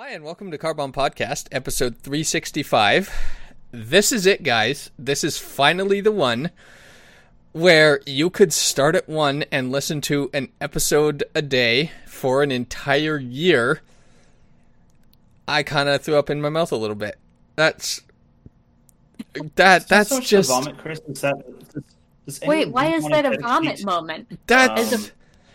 Hi, and welcome to Carbon Podcast, episode 365. This is it, guys. This is finally the one where you could start at one and listen to an episode a day for an entire year. I kind of threw up in my mouth a little bit. That's that. That's so just vomit, Chris. Is that, does- does Wait, why is that a dedicate- vomit moment? that's Um,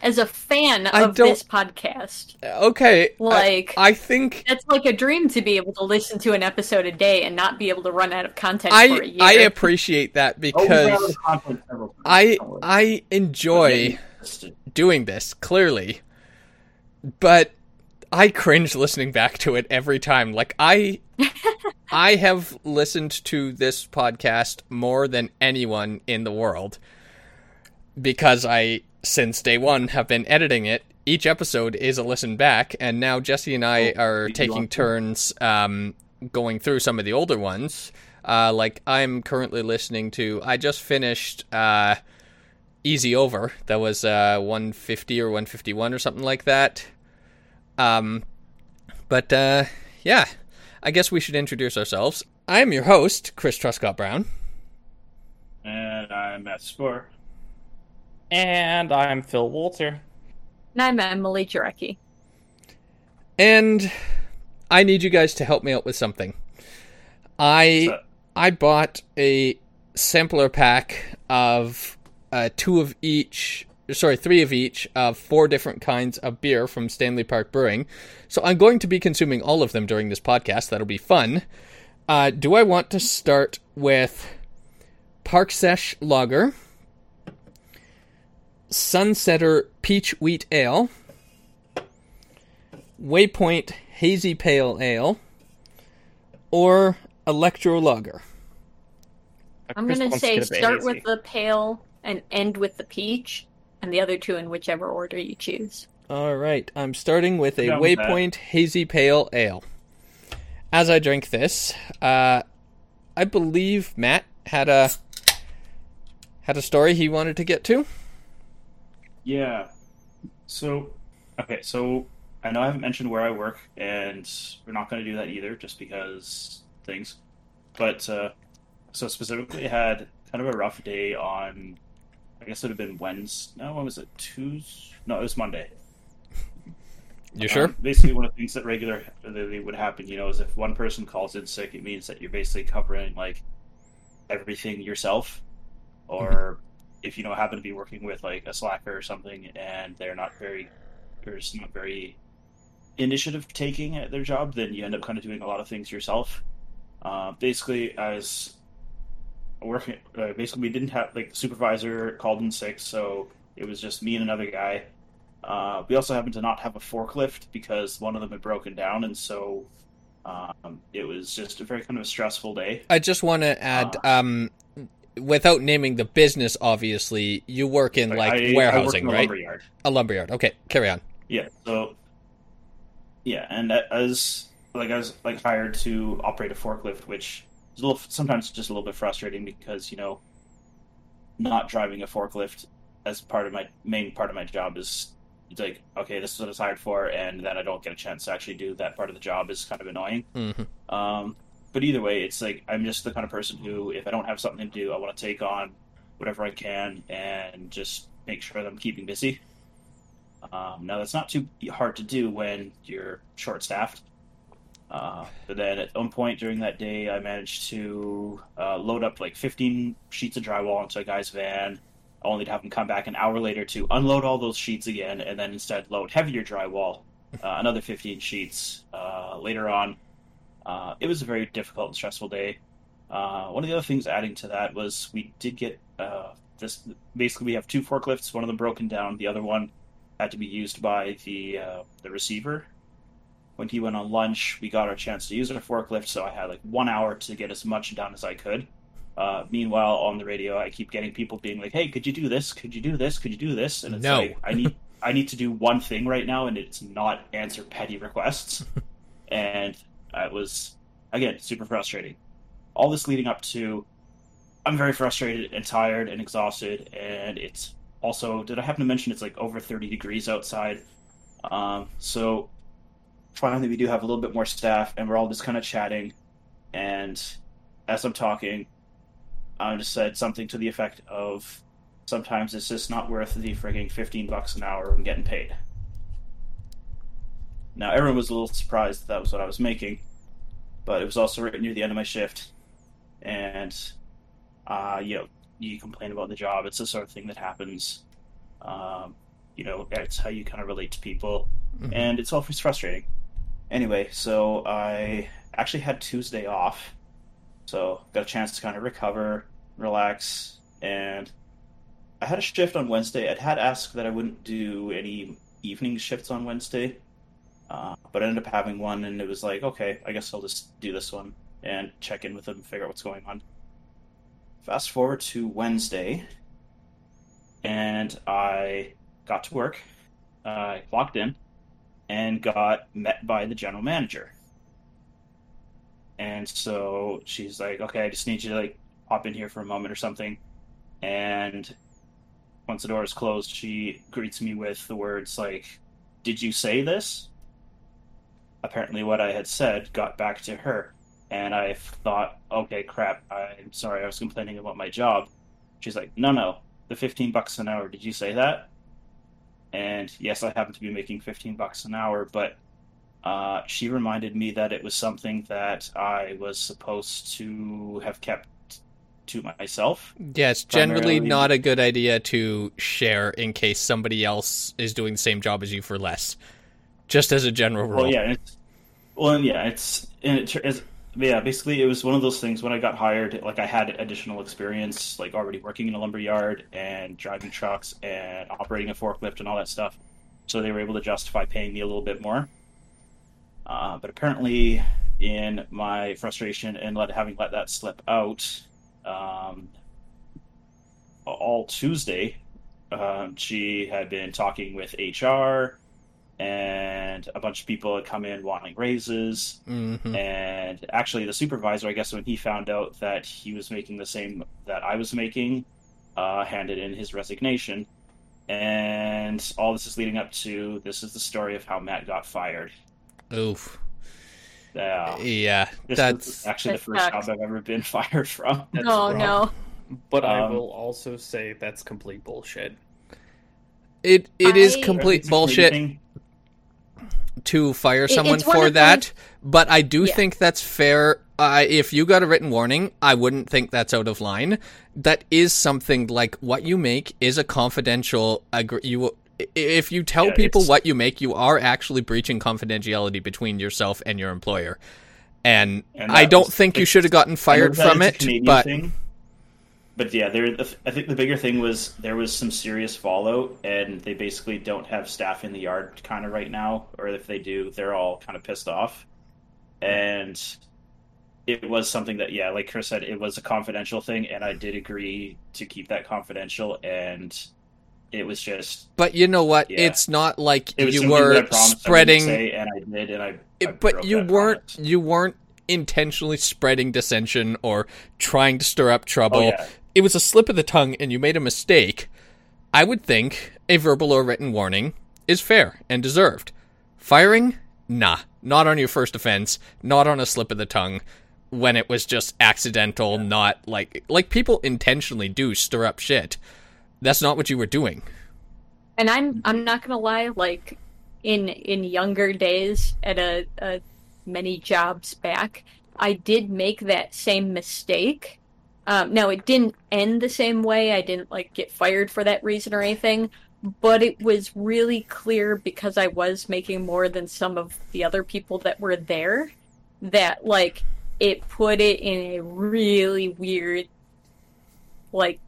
As a fan I of don't- this podcast, okay. Like- I, think that's like a dream to be able to listen to an episode a day and not be able to run out of content for a I year. I appreciate that Oh, we ran out because of content several times. I oh, I enjoy. Doing this clearly but i cringe listening back to it every time like i i have listened to this podcast more than anyone in the world because i since day one have been editing it each episode is a listen back and now jesse and i Oh, are taking turns um, going through some of the older ones uh, like i'm currently listening to i just finished uh, easy over. That was uh, 150 or 151 or something like that. Um, but uh, yeah, I guess we should introduce ourselves. I am your host, Chris Truscott Brown. And I'm Matt Spore. And I'm Phil Walter. And I'm Emily Jarecki. And I need you guys to help me out with something. I I bought a sampler pack of uh, two of each, sorry, three of each of four different kinds of beer from Stanley Park Brewing. So I'm going to be consuming all of them during this podcast. That'll be fun. Uh, do I want to start with Park Sesh Lager, Sunsetter Peach Wheat Ale, Waypoint Hazy Pale Ale, or Electro Lager? I'm gonna say get a bit start hazy. with the pale and end with the peach, and the other two in whichever order you choose. All right, I'm starting with a Down with. Waypoint Hazy Pale Ale. As I drink this, uh, I believe Matt had a had a story he wanted to get to. Yeah. So, okay, so I know I haven't mentioned where I work, and we're not going to do that either, just because things. But, uh, so specifically, I had kind of a rough day on, I guess it would have been Wednesday. No, when was it? Tuesday? No, it was Monday. You sure? Um, basically, one of the things that regularly would happen, you know, is if one person calls in sick, it means that you're basically covering like everything yourself, or if you know happen to be working with like a slacker or something, and they're not very, or just not very initiative taking at their job, then you end up kind of doing a lot of things yourself. Uh, basically, as working, uh, basically we didn't have like the supervisor called in sick, so it was just me and another guy. Uh, we also happened to not have a forklift because one of them had broken down, and so um, it was just a very kind of a stressful day. I just want to add, Uh, um, without naming the business, obviously, you work in like I, warehousing, I work in a right? lumberyard. A lumberyard. Okay, carry on. Yeah. So, yeah, and as like I was like hired to operate a forklift, which is a little sometimes just a little bit frustrating because you know, not driving a forklift as part of my main part of my job is it's like okay, this is what I was hired for, and then I don't get a chance to actually do that part of the job is kind of annoying. hmm Um, but either way, it's like I'm just the kind of person who, if I don't have something to do, I want to take on whatever I can and just make sure that I'm keeping busy. Um, now, that's not too hard to do when you're short staffed. Uh, but then at one point during that day, I managed to uh, load up like 15 sheets of drywall into a guy's van, only to have him come back an hour later to unload all those sheets again, and then instead load heavier drywall, uh, another 15 sheets uh, later on. Uh, it was a very difficult and stressful day. Uh, one of the other things adding to that was we did get uh, this. Basically, we have two forklifts. One of them broken down. The other one had to be used by the uh, the receiver. When he went on lunch, we got our chance to use our forklift, so I had like one hour to get as much done as I could. Uh, meanwhile, on the radio, I keep getting people being like, "Hey, could you do this? Could you do this? Could you do this?" And it's No. like, I need I need to do one thing right now, and it's not answer petty requests. and it was again super frustrating. All this leading up to, I'm very frustrated and tired and exhausted, and it's also did I happen to mention it's like over 30 degrees outside. Um, so finally we do have a little bit more staff, and we're all just kind of chatting. And as I'm talking, I just said something to the effect of, "Sometimes it's just not worth the frigging fifteen bucks an hour and getting paid." Now everyone was a little surprised that, that was what I was making, but it was also right near the end of my shift, and uh, you know, you complain about the job. It's the sort of thing that happens. Um, you know, it's how you kind of relate to people, Mhm. and it's always frustrating. Anyway, so I actually had Tuesday off, so got a chance to kind of recover, relax, and I had a shift on Wednesday. I'd had asked that I wouldn't do any evening shifts on Wednesday, uh, but I ended up having one, and it was like, okay, I guess I'll just do this one and check in with them, figure out what's going on. Fast forward to Wednesday, and I got to work. I logged in and got met by the general manager. And so she's like, "Okay, I just need you to like hop in here for a moment or something." And once the door is closed, she greets me with the words like, "Did you say this?" Apparently, what I had said got back to her, and I thought, "Okay, crap. I'm sorry. I was complaining about my job." She's like, "No, no, the fifteen bucks an hour. Did you say that?" And yes, I happen to be making fifteen bucks an hour, but uh, she reminded me that it was something that I was supposed to have kept to myself. Yeah, it's generally Primarily- not a good idea to share in case somebody else is doing the same job as you for less. Just as a general rule. Well, yeah, it's well, yeah, it's and it is yeah. Basically, it was one of those things when I got hired. Like I had additional experience, like already working in a lumber yard and driving trucks and operating a forklift and all that stuff. So they were able to justify paying me a little bit more. Uh, but apparently, in my frustration and let, having let that slip out, um, all Tuesday, um, she had been talking with HR and a bunch of people had come in wanting raises. Mhm. And actually, the supervisor, I guess, when he found out that he was making the same that I was making, uh, handed in his resignation. And all this is leading up to this is the story of how Matt got fired. Oof. Uh, Yeah, this that's was actually the first sucks. job I've ever been fired from. That's oh rough. no. But I Um, will also say that's complete bullshit. it. It is I- complete bullshit thing. To fire someone it's for of that, but I do Yeah. think that's fair. Uh, if you got a written warning, I wouldn't think that's out of line. That is something like what you make is a confidential. Agree- you if you tell Yeah, people it's- what you make, you are actually breaching confidentiality between yourself and your employer. And, And I don't was- think you should have gotten fired from it, Canadian but thing, but yeah, there. I think the bigger thing was there was some serious fallout, and they basically don't have staff in the yard kind of right now, or if they do, they're all kind of pissed off, and it was something that yeah, like Chris said, it was a confidential thing, and I did agree to keep that confidential, and it was just but you know what? Yeah. It's not like it you something that I were spreading say, and I did, and I. I but you weren't promise. you weren't intentionally spreading dissension or trying to stir up trouble. Oh, yeah. It was a slip of the tongue and you made a mistake. I would think a verbal or written warning is fair and deserved. Firing? Nah, not on your first offense, not on a slip of the tongue when it was just accidental, not like like people intentionally do stir up shit. That's not what you were doing. And I'm I'm not gonna lie, like in in younger days at a, a many jobs back, I did make that same mistake. Um, now it didn't end the same way. I didn't like get fired for that reason or anything, but it was really clear because I was making more than some of the other people that were there that like it put it in a really weird like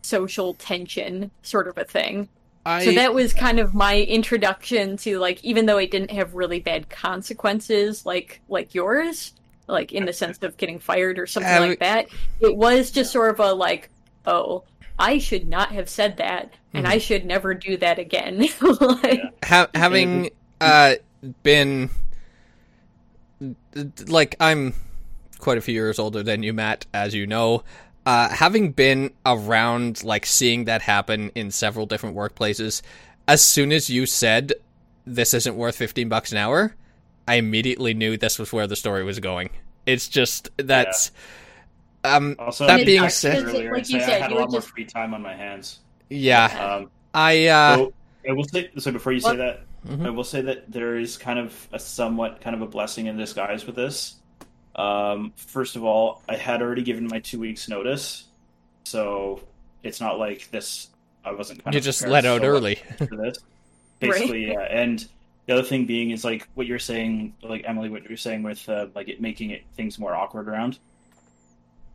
social tension sort of a thing. I So that was kind of my introduction to like even though it didn't have really bad consequences like like yours, like in the sense of getting fired or something Uh, like that, it was just sort of a like, oh, I should not have said that and I should never do that again. like, ha- having uh been like I'm quite a few years older than you, Matt, as you know. Uh, having been around, like seeing that happen in several different workplaces, as soon as you said this isn't worth fifteen bucks an hour, I immediately knew this was where the story was going. It's just that's um Also, That being texted said- earlier Like you said, I had you a were lot more free time on my hands. yeah. Um, I uh so I will say so before you say What? that, Mhm. I will say that there is kind of a somewhat kind of a blessing in disguise with this. Um, first of all, I had already given my two weeks notice, so it's not like this. I wasn't kind you of just let out so early. for this. Basically, yeah. And the other thing being is like what you're saying, like Emily, what you're saying with uh, like it making it things more awkward around.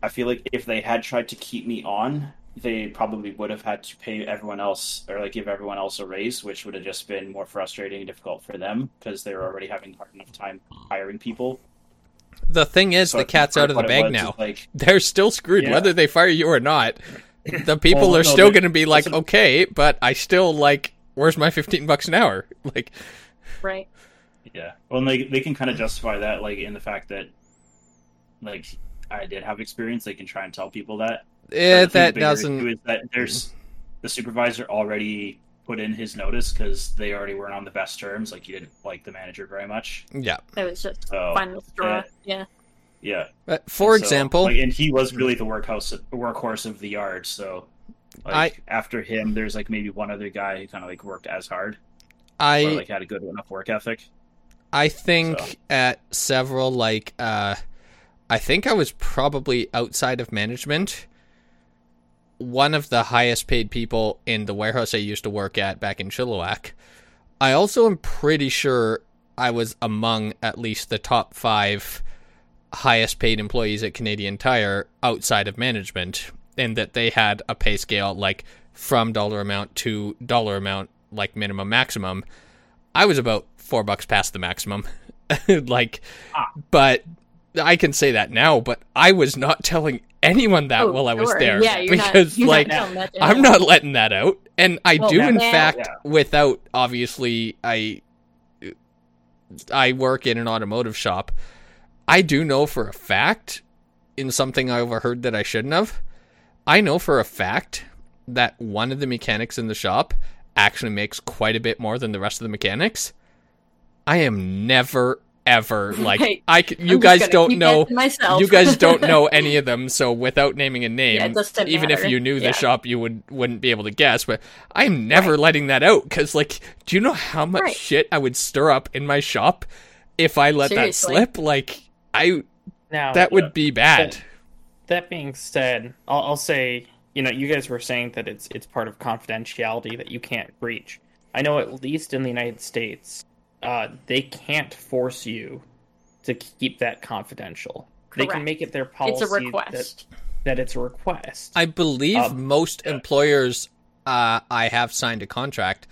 I feel like if they had tried to keep me on, they probably would have had to pay everyone else or like give everyone else a raise, which would have just been more frustrating and difficult for them because they were already having hard enough time hiring people. The thing is, So the cat's out of the bag was now. Like, They're still screwed, Yeah. whether they fire you or not. The people Well, are no, still going to be like, okay, but I still like, where's my fifteen bucks an hour? Like, Right. Yeah. Well, and they they can kind of justify that, like in the fact that, like, I did have experience. They can try and tell people that. But I think that the bigger issue doesn't. Is that there's mm-hmm. the supervisor already put in his notice because they already weren't on the best terms. Like, he didn't like the manager very much. Yeah. It was just So final straw. Yeah. yeah. But uh, for And so, example, like, and he was really mm. the workhorse workhorse of the yard. So, like, after him, there's like maybe one other guy who kind of like worked as hard I or like had a good enough work ethic. I think So. at several like uh I think I was probably outside of management one of the highest paid people in the warehouse I used to work at back in Chilliwack. I also am pretty sure I was among at least the top 5 highest paid employees at Canadian Tire outside of management and that they had a pay scale like from dollar amount to dollar amount like minimum maximum. I was about 4 bucks past the maximum. like Ah. but I can say that now, but I was not telling anyone that Oh, while I was sure. there Yeah, you're not- because you're not like telling that I'm not letting that out. And I Well, do, in now- fact, Yeah. without obviously, I I work in an automotive shop. I do know for a fact, in something I overheard that I shouldn't have. I know for a fact that one of the mechanics in the shop actually makes quite a bit more than the rest of the mechanics. I am never ever like Right. I. c- I'm You just guys don't know that to myself. you guys don't know any of them, so without naming a name, Yeah, it doesn't even if you knew the Yeah. shop, you would wouldn't be able to guess. But I'm never letting that out because, like, do you know how much Right. shit I would stir up in my shop if I let Seriously. that slip? Like, I Now that would yeah. be bad. But- that being said, I'll, I'll say, you know, you guys were saying that it's it's part of confidentiality that you can't breach. I know at least in the United States, uh, they can't force you to keep that confidential. They can make it their policy. It's a request. That, that it's a request. I believe Um, most yeah. employers uh, I have signed a contract.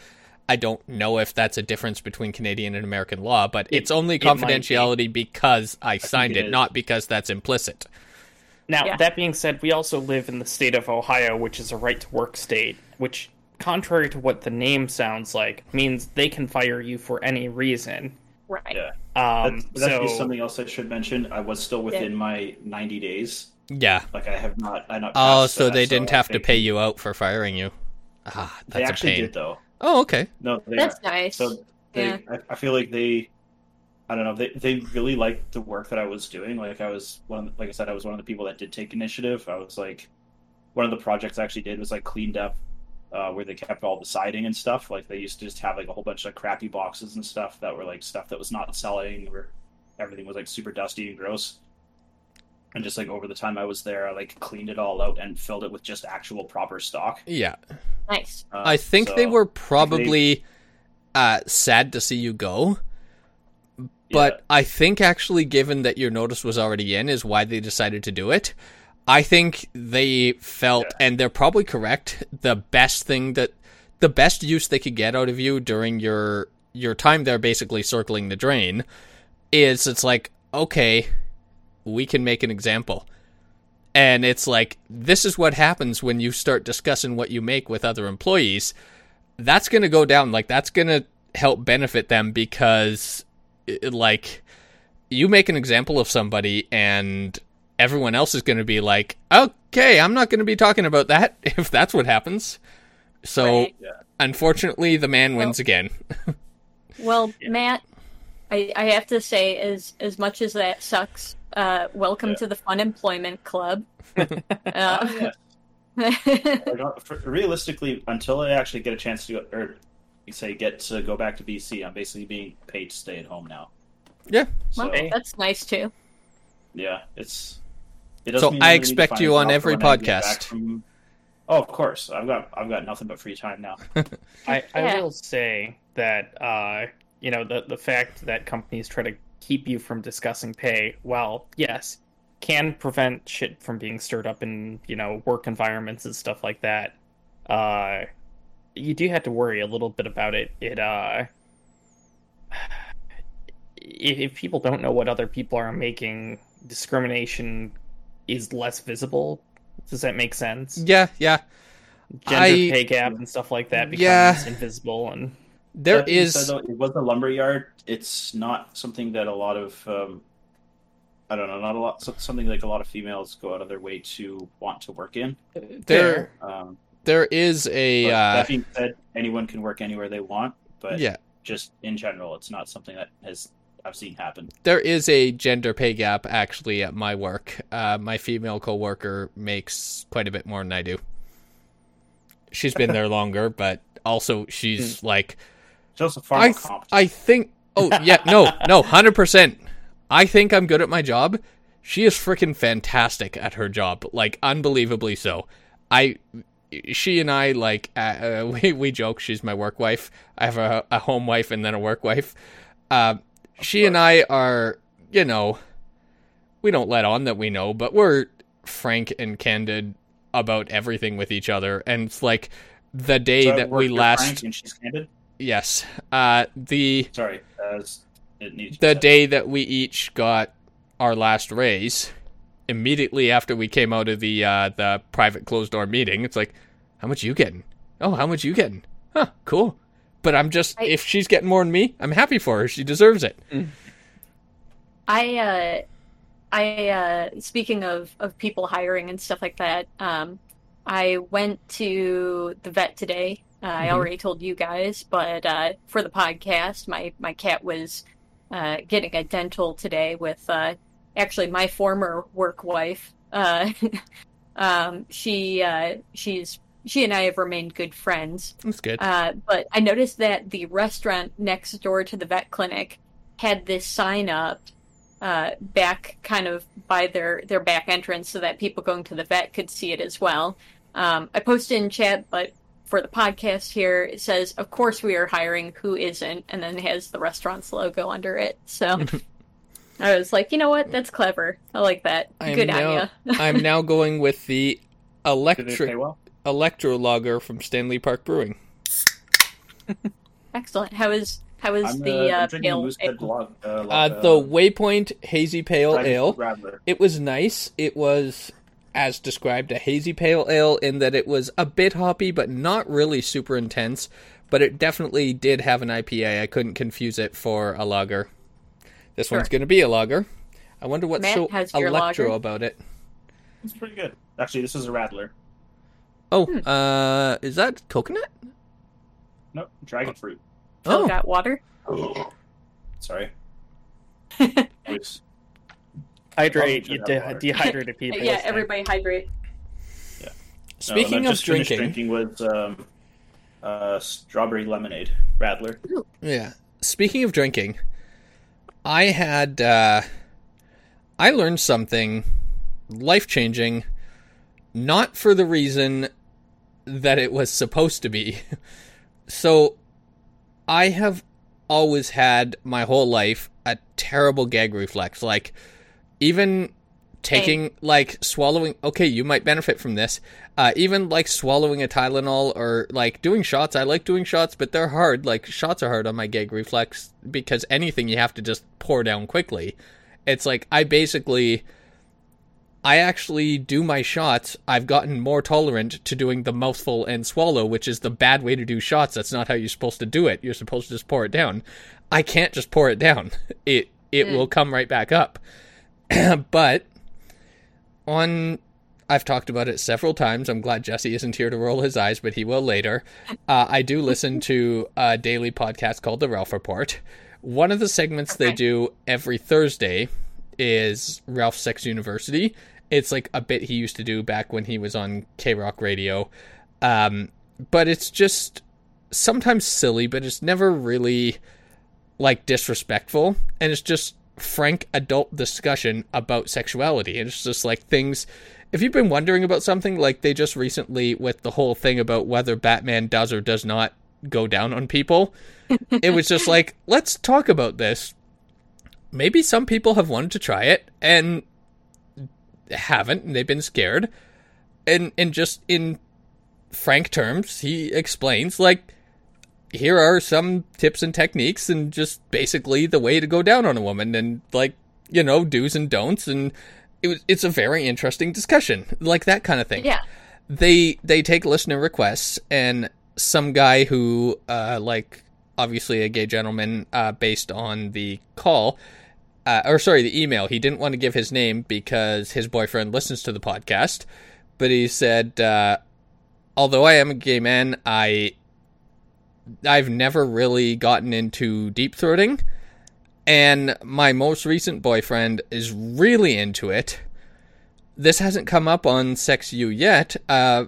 I don't know if that's a difference between Canadian and American law, but It- it's only it be. confidentiality because I signed it it, is. not because that's implicit. Now, Yeah. that being said, we also live in the state of Ohio, which is a right to work state, which, contrary to what the name sounds like, means they can fire you for any reason. Right. Yeah. Um, That's, that's so, just something else I should mention. I was still within my 90 days. Yeah. Like I have not. I not. Oh, so that, they didn't I have to pay you out for firing you. Ah, They that's a actually pain. did though. Oh, okay. No, they That's are. nice. So they, Yeah. I, I feel like they, I don't know, they they really liked the work that I was doing. Like I was one, of the, like I said, I was one of the people that did take initiative. I was like, one of the projects I actually did was like cleaned up uh, where they kept all the siding and stuff. Like they used to just have like a whole bunch of crappy boxes and stuff that were like stuff that was not selling, or everything was like super dusty and gross. And just like over the time I was there, I like cleaned it all out and filled it with just actual proper stock. Yeah. nice. Uh, I think they were probably uh, sad to see you go. But I think actually, given that your notice was already in, is why they decided to do it. I think they felt, Yeah. and they're probably correct, the best thing that the best use they could get out of you during your your time there, basically circling the drain, is it's like okay, we can make an example. And it's like, this is what happens when you start discussing what you make with other employees. That's going to go down. Like, that's going to help benefit them because, it, like, you make an example of somebody and everyone else is going to be like, okay, I'm not going to be talking about that if that's what happens. So, Right. Yeah. unfortunately, the man wins again. Well, Yeah. Matt, I, I have to say, as as much as that sucks, uh, welcome Yeah. to the Fun Employment Club. Uh, yeah. I realistically, until I actually get a chance to go, or you say get to go back to BC, I'm basically being paid to stay at home now. Yeah. So Hey. that's nice too. yeah, it's. It So mean I really need to expect you on every when I get back podcast. From... Oh, of course. I've got I've got nothing but free time now. I, I Yeah. will say that uh, you know the the fact that companies try to keep you from discussing pay, well, yes, can prevent shit from being stirred up in you know work environments and stuff like that. Uh, you do have to worry a little bit about it. It uh, if, if people don't know what other people are making, discrimination is less visible. Does that make sense? Yeah, yeah. Gender I- pay gap and stuff like that becomes Yeah. invisible and There That said, it was a lumberyard. It's not something that a lot of um, I don't know, not a lot. Something like a lot of females go out of their way to want to work in. there Um, there is a but uh, that being said, anyone can work anywhere they want, but yeah just in general, it's not something that has I've seen happen. there is a gender pay gap actually at my work. Uh, my female coworker makes quite a bit more than I do. She's been there longer, but also she's like It's also far I th- I think. Oh yeah, no, no, hundred percent. I think I'm good at my job. She is freaking fantastic at her job, like unbelievably so. I, she and I like uh, uh, we we joke. She's my work wife. I have a, a home wife and then a work wife. Uh, she and I are, you know, we don't let on that we know, but we're frank and candid about everything with each other. And it's like the day So that we last, frank and she's candid. yes, uh, the Sorry, needs the day that we each got our last raise, immediately after we came out of the uh, the private closed door meeting, it's like, how much you getting? Oh, how much you getting? Huh, cool. But I'm just I- if she's getting more than me, I'm happy for her. She deserves it. I uh I uh speaking of of people hiring and stuff like that, um I went to the vet today. Uh, I Mhm. already told you guys, but uh for the podcast, my my cat was uh getting a dental today with uh actually my former work wife. Uh um she uh she's she and I have remained good friends. That's good. Uh, but I noticed that the restaurant next door to the vet clinic had this sign up uh, back kind of by their, their back entrance so that people going to the vet could see it as well. Um, I posted in chat, but for the podcast here, it says, Of course we are hiring, who isn't? And then it has the restaurant's logo under it. So I was like, you know what? That's clever. I like that. I am Good now- on. I'm now going with the Do they electric pay well? Electro lager from Stanley Park Brewing. Excellent. How is how is I'm, the uh, uh, I'm drinking pale Moosehead ale? Log- uh, Uh, the uh, Waypoint Hazy Pale Ale. Fruit Radler. It was nice. It was, as described, a hazy pale ale in that it was a bit hoppy, but not really super intense. But it definitely did have an IPA. I couldn't confuse it for a lager. This one's going to be a lager. I wonder what's Matt, so electro lager? about it. It's pretty good. Actually, this is a Radler. Oh, Hmm. uh, is that coconut? No, dragon fruit. Phil Oh, got water. Oh. Sorry. It's- hydrate you de- dehydrated people. yeah, listening. everybody hydrate. Yeah. Speaking no, of just drinking, drinking was um, uh, strawberry lemonade Radler. Yeah. Speaking of drinking, I had uh I learned something life changing not for the reason that it was supposed to be. so I have always had my whole life a terrible gag reflex. Like even taking like swallowing okay you might benefit from this uh, even like swallowing a tylenol or like doing shots i like doing shots but they're hard like shots are hard on my gag reflex because anything you have to just pour down quickly it's like i basically i actually do my shots. I've gotten more tolerant to doing the mouthful and swallow which is the bad way to do shots. That's not how you're supposed to do it. You're supposed to just pour it down. I can't just pour it down. It it will come right back up. But on I've talked about it several times. I'm glad Jesse isn't here to roll his eyes, but he will later. Uh, I do listen to a daily podcast called The Ralph Report, One of the segments they do every Thursday is Ralph Sex University. It's like a bit he used to do back when he was on KROQ Radio. Um, but it's just sometimes silly, but it's never really like disrespectful. And it's just frank adult discussion about sexuality. And it's just like things. If you've been wondering about something, like they just recently, with the whole thing about whether Batman does or does not go down on people, it was just like, let's talk about this. Maybe some people have wanted to try it and haven't, and they've been scared. And and just in frank terms, he explains like here are some tips and techniques and just basically the way to go down on a woman and like, you know, do's and don'ts and it was it's a very interesting discussion. Like that kind of thing Yeah. they they take listener requests and some guy who uh like obviously a gay gentleman uh based on the call uh, or sorry the email. He didn't want to give his name because his boyfriend listens to the podcast but he said uh although i am a gay man i i've never really gotten into deep throating and my most recent boyfriend is really into it. This hasn't come up on Sex U yet. Uh,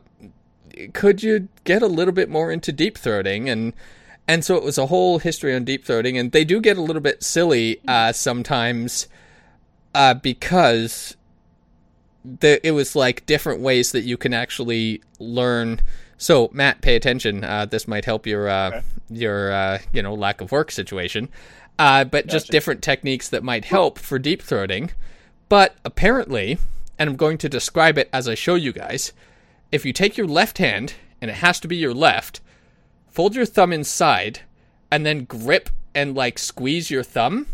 could you get a little bit more into deep throating? And and so it was a whole history on deep throating and they do get a little bit silly uh, sometimes uh, because the, it was like different ways that you can actually learn. So matt pay attention. Uh, this might help your uh, Okay. your uh, you know lack of work situation. Uh, but just different techniques that might help for deep throating. But apparently and i'm going to describe it as i show you guys if you take your left hand and it has to be your left fold your thumb inside and then grip and like squeeze your thumb.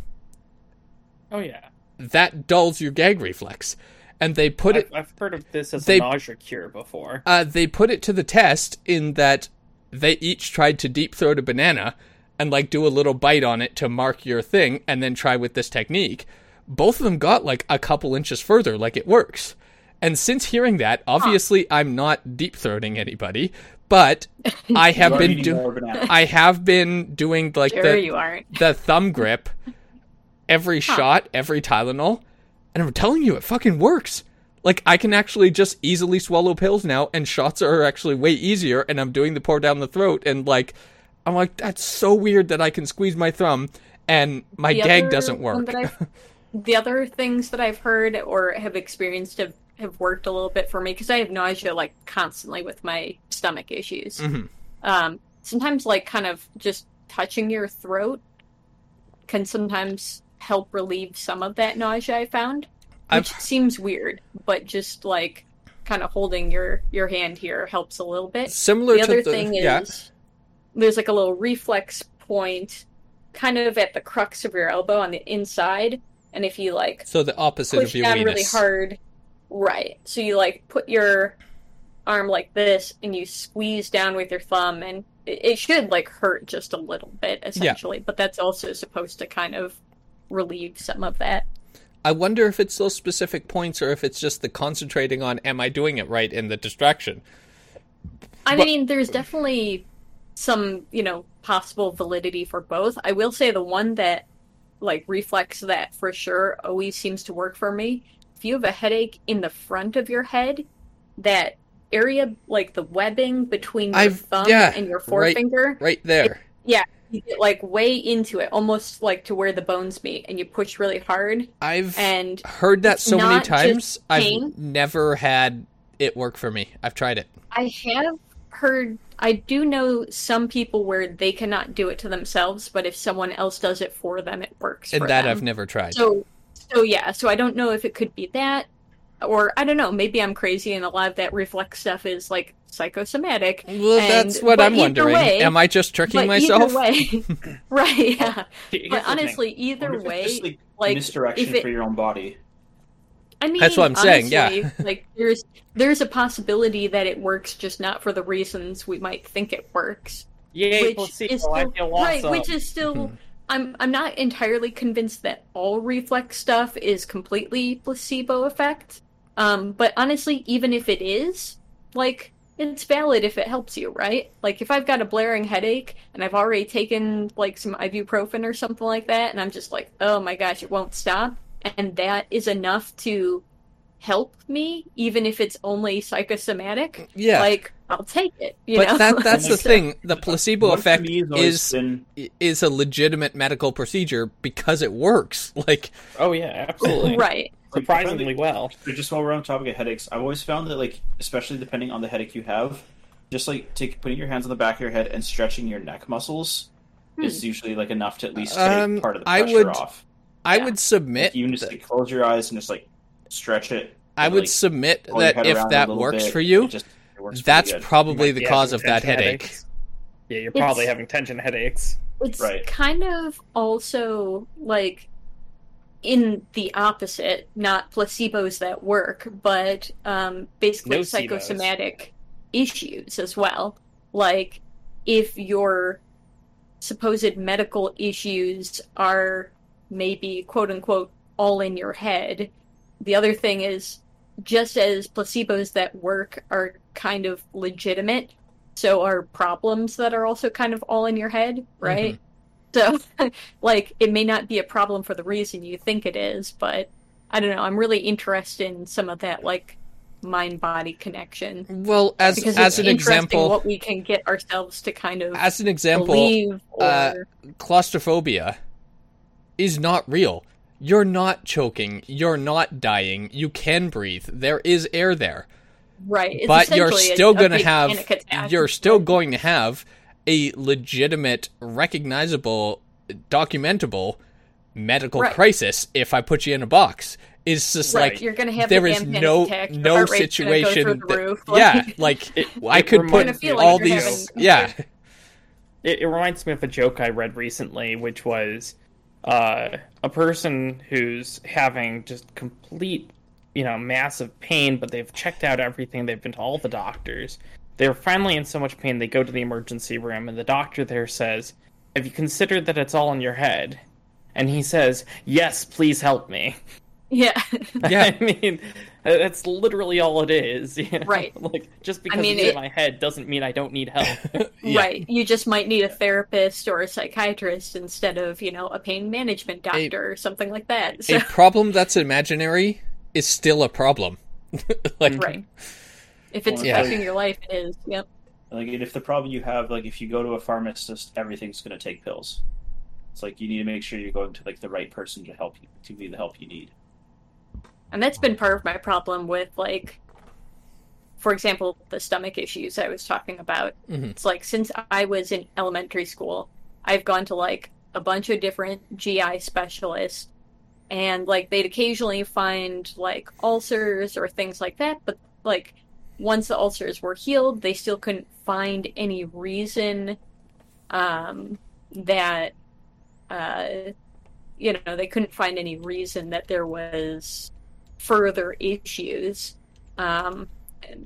Oh yeah, that dulls your gag reflex. And they put it I've, I've heard of this as they- a nausea cure before. uh, they put it to the test in that they each tried to deep throat a banana and like do a little bite on it to mark your thing and then try with this technique. Both of them got like a couple inches further like it works. And since hearing that obviously i'm not deep throating anybody but i have been doing i have been doing like Sure, the you the thumb grip every shot, every Tylenol, and I'm telling you, it fucking works. Like I can actually just easily swallow pills now, and shots are actually way easier. And I'm doing the pour down the throat, and like I'm like that's so weird that I can squeeze my thumb and my The gag doesn't work. the other things that I've heard or have experienced have, have worked a little bit for me because I have nausea like constantly with my stomach issues. Mhm. Um, sometimes, like, kind of just touching your throat can sometimes help relieve some of that nausea I found, which I've- seems weird, but just like kind of holding your your hand here helps a little bit Similar the other the thing is there's like a little reflex point kind of at the crux of your elbow on the inside and if you like So the opposite push of your down really hard right so you like put your arm like this and you squeeze down with your thumb and it, it should like hurt just a little bit essentially but that's also supposed to kind of relieve some of that I wonder if it's those specific points or if it's just the concentrating on am I doing it right in the distraction. I But- mean, there's definitely some, you know, possible validity for both. I will say the one that like reflects that for sure always seems to work for me. If you have a headache in the front of your head, that area like the webbing between your I've- thumb yeah, and your forefinger, Right there. Yeah. You get like way into it, almost like to where the bones meet, and you push really hard I've and heard that so many times. I've never had it work for me. I've tried it. I have heard I do know some people where they cannot do it to themselves, but if someone else does it for them, it works. And that them. I've never tried. So, so yeah. So I don't know if it could be that, or I don't know. Maybe I'm crazy, and a lot of that reflex stuff is like psychosomatic. well, and- that's what I'm wondering. way- Am I just tricking But myself? either way, right? Yeah. Here's But the thing. honestly, either if way, just, like, like misdirection if it- for your own body. I mean, That's what I'm saying, yeah. honestly, like there's there's a possibility that it works, just not for the reasons we might think it works. Yay, which placebo! is still right, which is still. Hmm. I'm I'm not entirely convinced that all reflex stuff is completely placebo effect. Um, but honestly, even if it is, like it's valid if it helps you, right? Like if I've got a blaring headache and I've already taken like some ibuprofen or something like that, and I'm just like, oh my gosh, it won't stop, and that is enough to help me, even if it's only psychosomatic. Yeah. Like I'll take it. You but know? that that's the thing. The placebo One effect me has always is been- is a legitimate medical procedure because it works. Like Oh yeah, absolutely. right. Surprisingly well. Just while we're on the topic of headaches, I've always found that, like, especially depending on the headache you have, just like take putting your hands on the back of your head and stretching your neck muscles is usually like enough to at least take Um, part of the I pressure would- off. I Yeah. would submit Like, you can just like, close your eyes and just like stretch it. I would like, submit that if that works bit. for you, just works that's probably You the cause of that headache. headaches. Yeah, you're probably It's- having tension headaches. It's Right. kind of also like in the opposite, not placebos that work, but um, basically Nocebos. psychosomatic issues as well. Like if your supposed medical issues are maybe quote unquote all in your head, the other thing is just as placebos that work are kind of legitimate, so are problems that are also kind of all in your head, right? So, like, it may not be a problem for the reason you think it is, but I don't know. I'm really interested in some of that, like, mind body connection. Well, as Because as it's an interesting example, what we can get ourselves to kind of as an example, believe or. uh, claustrophobia is not real. You're not choking. You're not dying. You can breathe. There is air there. right. It's but you're still a going to big have you're still going to have a legitimate recognizable documentable medical Right. crisis if I put you in a box. It's just Right, like you're gonna have there the is damn panic no attack, no heart go through situation that- roof, yeah like- like It, I it could put reminds feel me- like all these having- yeah It, it reminds me of a joke I read recently, which was uh, a person who's having just complete, you know, massive pain, but they've checked out everything. They've been to all the doctors. They're finally in so much pain, they go to the emergency room, and the doctor there says, Have you considered that it's all in your head? And he says, Yes, please help me. yeah. Yeah. I mean, that's literally all it is. you know? Right. Like, just because mean, it's it- in my head doesn't mean I don't need help. Yeah. Right. You just might need a therapist or a psychiatrist instead of, you know, a pain management doctor or something like that. So, a problem that's imaginary is still a problem like right. If it's Yeah. affecting your life, it is. Yep. Like, if the problem you have, like, if you go to a pharmacist, everything's going to take pills. It's like you need to make sure you're going to like the right person to help you to be the help you need. And that's been part of my problem with, like, for example, the stomach issues I was talking about. Mhm. It's like since I was in elementary school, I've gone to like a bunch of different GI specialists, and like they'd occasionally find like ulcers or things like that, but like once the ulcers were healed, they still couldn't find any reason um, that uh, you know they couldn't find any reason that there was further issues. Um,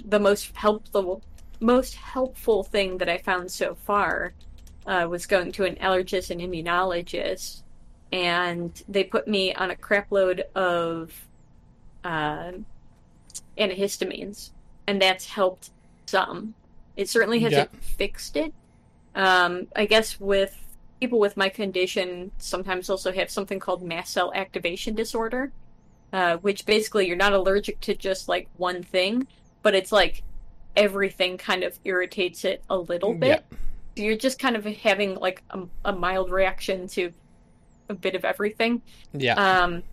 the most helpful most helpful thing that I found so far uh, was going to an allergist and immunologist, and they put me on a crapload of uh, antihistamines, and that's helped some. It certainly hasn't fixed it. Um, I guess with people with my condition, sometimes also have something called mast cell activation disorder, uh, which basically you're not allergic to just like one thing, but it's like everything kind of irritates it a little bit. So you're just kind of having like a, a mild reaction to a bit of everything. yeah Um,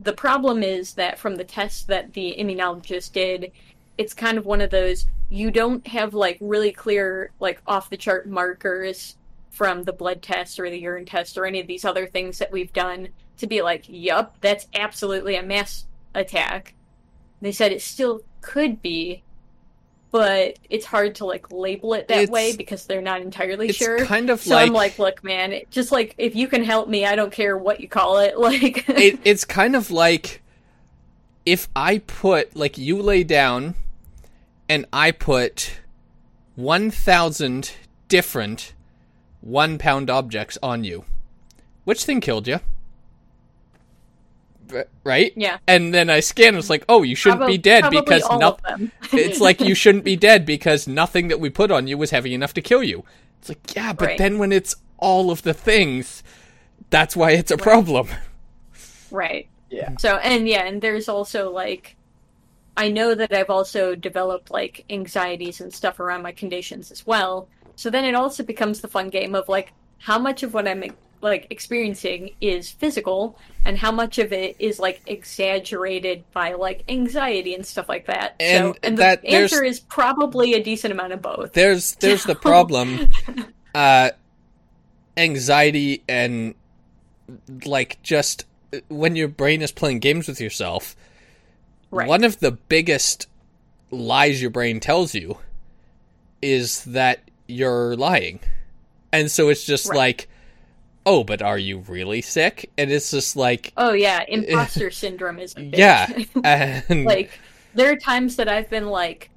the problem is that from the test that the immunologist did, it's kind of one of those you don't have like really clear, like off the chart markers from the blood test or the urine test or any of these other things that we've done to be like, yup, that's absolutely a mass attack. They said it still could be, but it's hard to like label it that It's- way because they're not entirely it's sure. kind of So like, I'm like, look, man, it, just like if you can help me, I don't care what you call it. Like, it, it's kind of like if I put like you lay down and I put 1000 different 1 pound objects on you. Which thing killed you? Right? Yeah. And then I scanned. It's like, oh, you shouldn't Probab- be dead because all no- of them. it's like you shouldn't be dead because nothing that we put on you was heavy enough to kill you. It's like, yeah, but Right. then when it's all of the things, that's why it's a problem. right. Yeah. So and yeah, and there's also like I know that I've also developed like anxieties and stuff around my conditions as well. So then it also becomes the fun game of like how much of what I'm like experiencing is physical and how much of it is like exaggerated by like anxiety and stuff like that. so And and that- the answer is probably a decent amount of both. There's there's the problem. Uh, anxiety and like just when your brain is playing games with yourself. Right. One of the biggest lies your brain tells you is that you're lying. And so it's just Right. like, oh, but are you really sick? And it's just like, Oh yeah, imposter syndrome is a bitch. yeah. And like there are times that I've been like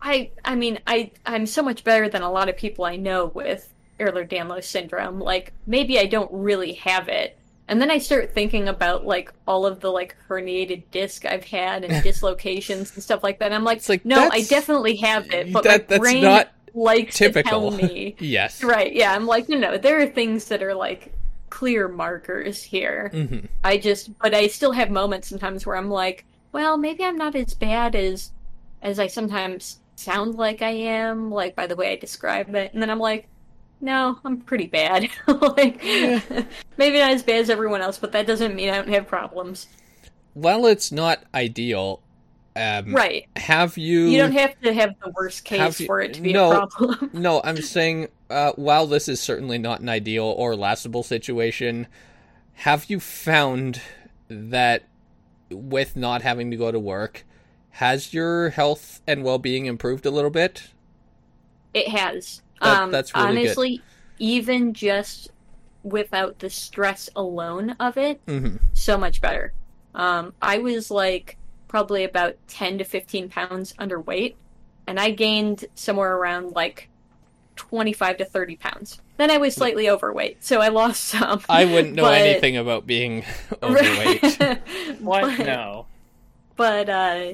I I mean I I'm so much better than a lot of people I know with Ehlers-Danlos syndrome. Like maybe I don't really have it. And then I start thinking about like all of the like herniated disc I've had and dislocations and stuff like that. I'm like, like, no, I definitely have it, but that- my that's brain not likes typical. to tell me. yes. right? Yeah, I'm like, no, no, there are things that are like clear markers here. hmm I just, but I still have moments sometimes where I'm like, well, maybe I'm not as bad as as I sometimes sound like I am, like by the way I describe it, and then I'm like, no, I'm pretty bad. like, maybe not as bad as everyone else, but that doesn't mean I don't have problems. While it's not ideal, um, Right? have you? You don't have to have the worst case you- for it to be no. a problem. No, I'm saying uh, while this is certainly not an ideal or lastable situation, have you found that with not having to go to work, has your health and well-being improved a little bit? It has. That- um, that's really good. honestly, even just without the stress alone of it, hmm so much better. Um, I was like probably about 10 to 15 pounds underweight, and I gained somewhere around like 25 to 30 pounds. Then I was slightly overweight, so I lost some. I wouldn't know But- anything about being overweight. What? But- No. but uh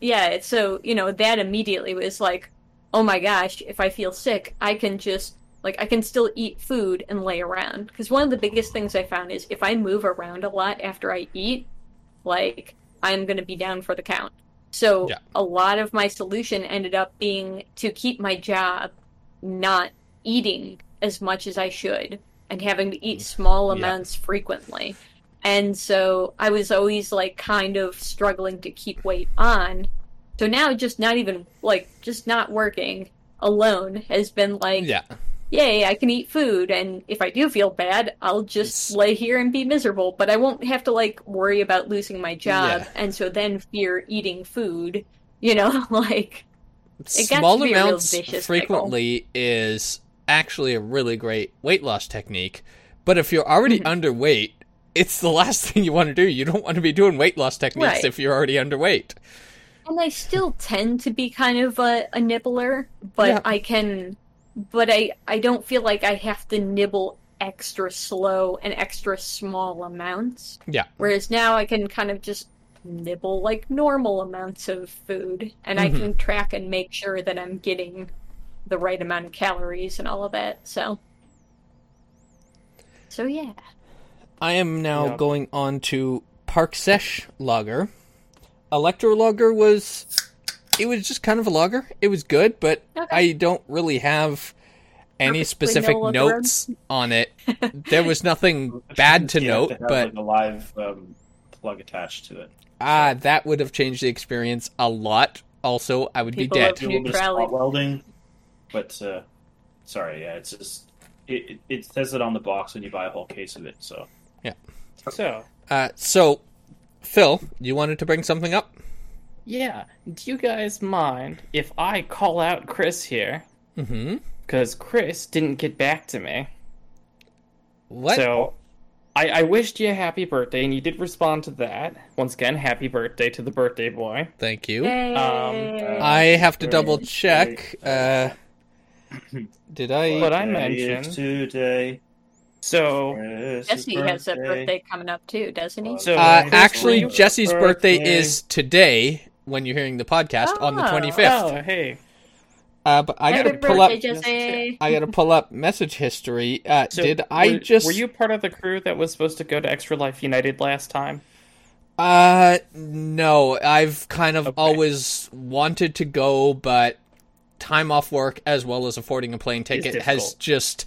yeah so you know that immediately was like oh my gosh if i feel sick i can just like i can still eat food and lay around because one of the biggest things i found is if i move around a lot after i eat like i'm going to be down for the count so Yeah. a lot of my solution ended up being to keep my job not eating as much as i should and having to eat small Yeah. amounts frequently and so I was always like kind of struggling to keep weight on. So now just not even like just not working alone has been like yeah, yay, I can eat food and if I do feel bad, I'll just lay here and be miserable, but I won't have to like worry about losing my job Yeah. and so then fear eating food, you know, like small to be a real amounts frequently is actually a really great weight loss technique. But if you're already Mhm. underweight, it's the last thing you want to do. You don't want to be doing weight loss techniques Right. if you're already underweight. And I still tend to be kind of a, a nibbler, but Yeah. I can, but I I don't feel like I have to nibble extra slow and extra small amounts. Yeah. Whereas now I can kind of just nibble like normal amounts of food, and I Mhm. can track and make sure that I'm getting the right amount of calories and all of that. So, so yeah. I am now Yeah. going on to Park Sesh Lager. Electro Lager was it was just kind of a lager. It was good, but Okay. I don't really have any Purposely specific middle of the road. notes on it. There was nothing bad to You note, have have, but like, a live um, plug attached to it. ah, that would have changed the experience a lot. Also, I would People be dead. Do a little bit of spot welding, but uh, sorry, yeah, it's just it, it, it says it on the box when you buy a whole case of it. So yeah. So, Uh, so, Phil, you wanted to bring something up? Yeah. Do you guys mind if I call out Chris here? Mm-hmm. Because Chris didn't get back to me. What? So, I, I wished you a happy birthday, and you did respond to that. Once again, happy birthday to the birthday boy. Thank you. Yay. I have to double check. Uh, did I? But I mentioned- today. So, Jesse has a birthday coming up too, doesn't he? So- Uh, actually, Jesse's birthday birthday. is today when you're hearing the podcast on the Oh. 25th. oh, hey. Uh, but I Happy gotta pull up. birthday, Jesse. I gotta pull up message history. Uh, So did I were, just? Were you part of the crew that was supposed to go to Extra Life United last time? Uh, no. I've kind of Okay. always wanted to go, but time off work as well as affording a plane ticket has just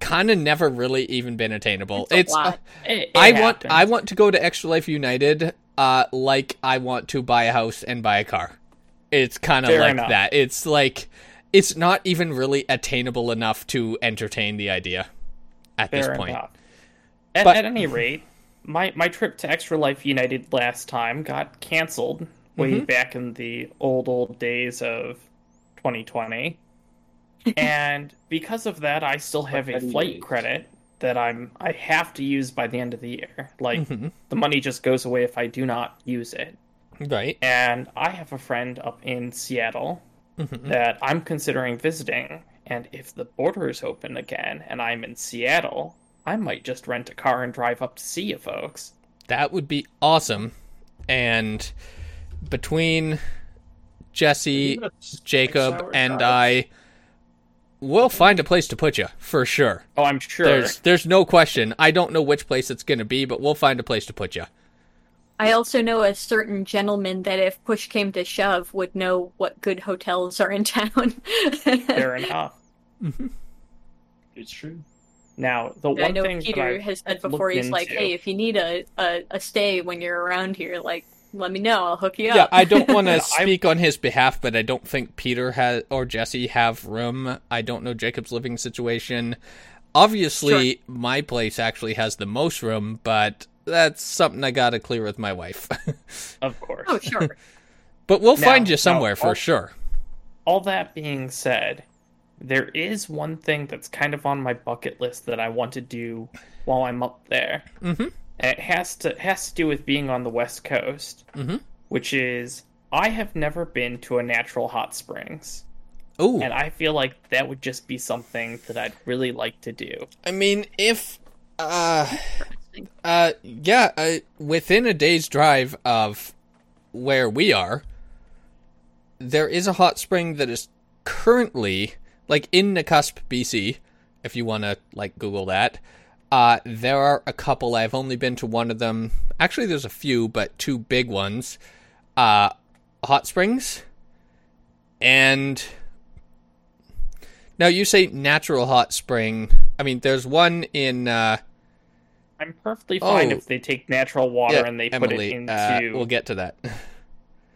kind of never really even been attainable. It's a lot. It, it I want. I want to go to Extra Life United uh like I want to buy a house and buy a car. It's kind of like enough. that. It's like it's not even really attainable enough to entertain the idea at this point. At, But- at any rate, my my trip to Extra Life United last time got canceled way Mhm. back in the old old days of 2020, and because of that, I still have a flight days. credit that I'm I have to use by the end of the year. Like Mhm. the money just goes away if I do not use it. Right. And I have a friend up in Seattle Mhm. that I'm considering visiting. And if the borders open again and I'm in Seattle, I might just rent a car and drive up to see you folks. That would be awesome. And between Jesse, Jacob, and I, we'll find a place to put you for sure. Oh, I'm sure. There's there's no question. I don't know which place it's going to be, but we'll find a place to put you. I also know a certain gentleman that, if push came to shove, would know what good hotels are in town. Fair enough. It's true. Now, the I one know thing Peter I've has said before. looked He's like, into- "Hey, if you need a, a, a stay when you're around here, like, let me know. I'll hook you up. Yeah. I don't want to speak on his behalf, but I don't think Peter has or Jesse have room. I don't know Jacob's living situation. Obviously, my place actually has the most room, but that's something I got to clear with my wife. of course. oh, sure. but we'll Now- find you now, somewhere for sure. All that being said, there is one thing that's kind of on my bucket list that I want to do while I'm up there. Mhm. And it has to has to do with being on the West Coast, Mhm. which is I have never been to a natural hot springs, Oh, and I feel like that would just be something that I'd really like to do. I mean, if uh, uh, yeah, uh, within a day's drive of where we are, there is a hot spring that is currently like in Nakusp, BC. If you want to like Google that, uh, there are a couple. I've only been to one of them. Actually, there's a few, but two big ones. Uh, hot springs, and now you say natural hot spring. I mean, there's one in. Uh, I'm perfectly fine Oh. if they take natural water yeah, and they put it into. uh, we'll get to that.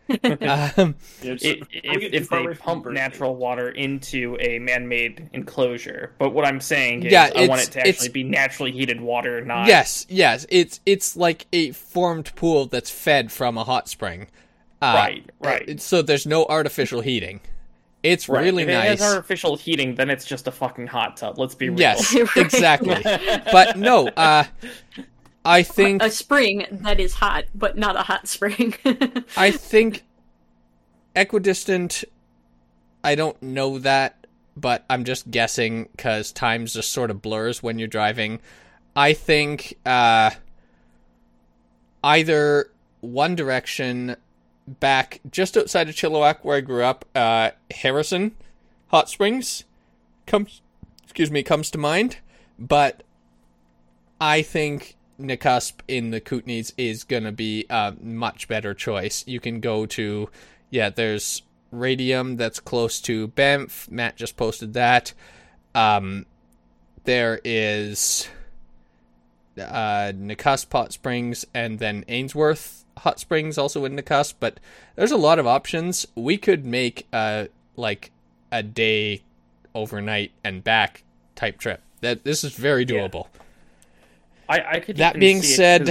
um, It's- i- don't if, if they pump natural water into a man-made enclosure. But what I'm saying is, Yeah, I want it to actually be naturally heated water, not yes, yes, it's it's like a formed pool that's fed from a hot spring. Uh, Right, right. So there's no artificial heating. It's Right. really if it has artificial heating, then it's just a fucking hot tub. Let's be real. Yes, exactly. but no, uh, I think a spring that is hot, but not a hot spring. I think equidistant. I don't know that, but I'm just guessing because times just sort of blurs when you're driving. I think uh, either One Direction back just outside of Chilliwack, where I grew up, uh, Harrison Hot Springs comes, excuse me, comes to mind, but I think Nakusp in the Kootenays is gonna be a much better choice. You can go to, yeah, there's Radium that's close to Banff. Matt just posted that. Um, there is uh, Nakusp Hot Springs and then Ainsworth Hot Springs also in Nakusp, but there's a lot of options. We could make uh like a day overnight and back type trip. That this is very Yeah. Doable. I, I could. That being see it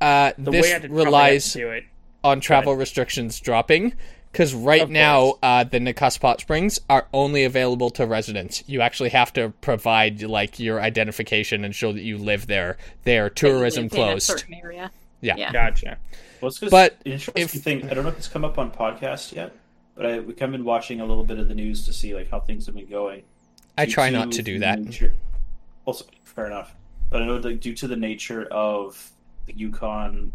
Uh, this way I did probably have relies do it. on travel restrictions dropping because right Of now uh, the Nakusp Hot Springs are only available to residents. You actually have to provide like your identification and show that you live there. There, tourism In closed. Yeah. Yeah. Gotcha. Well, it's 'cause But an interesting if- thing. I don't know if it's come up on podcast yet, but I, we have been watching a little bit of the news to see like how things have been going. I try not to do that. Also, fair enough. But I know like due to the nature of the Yukon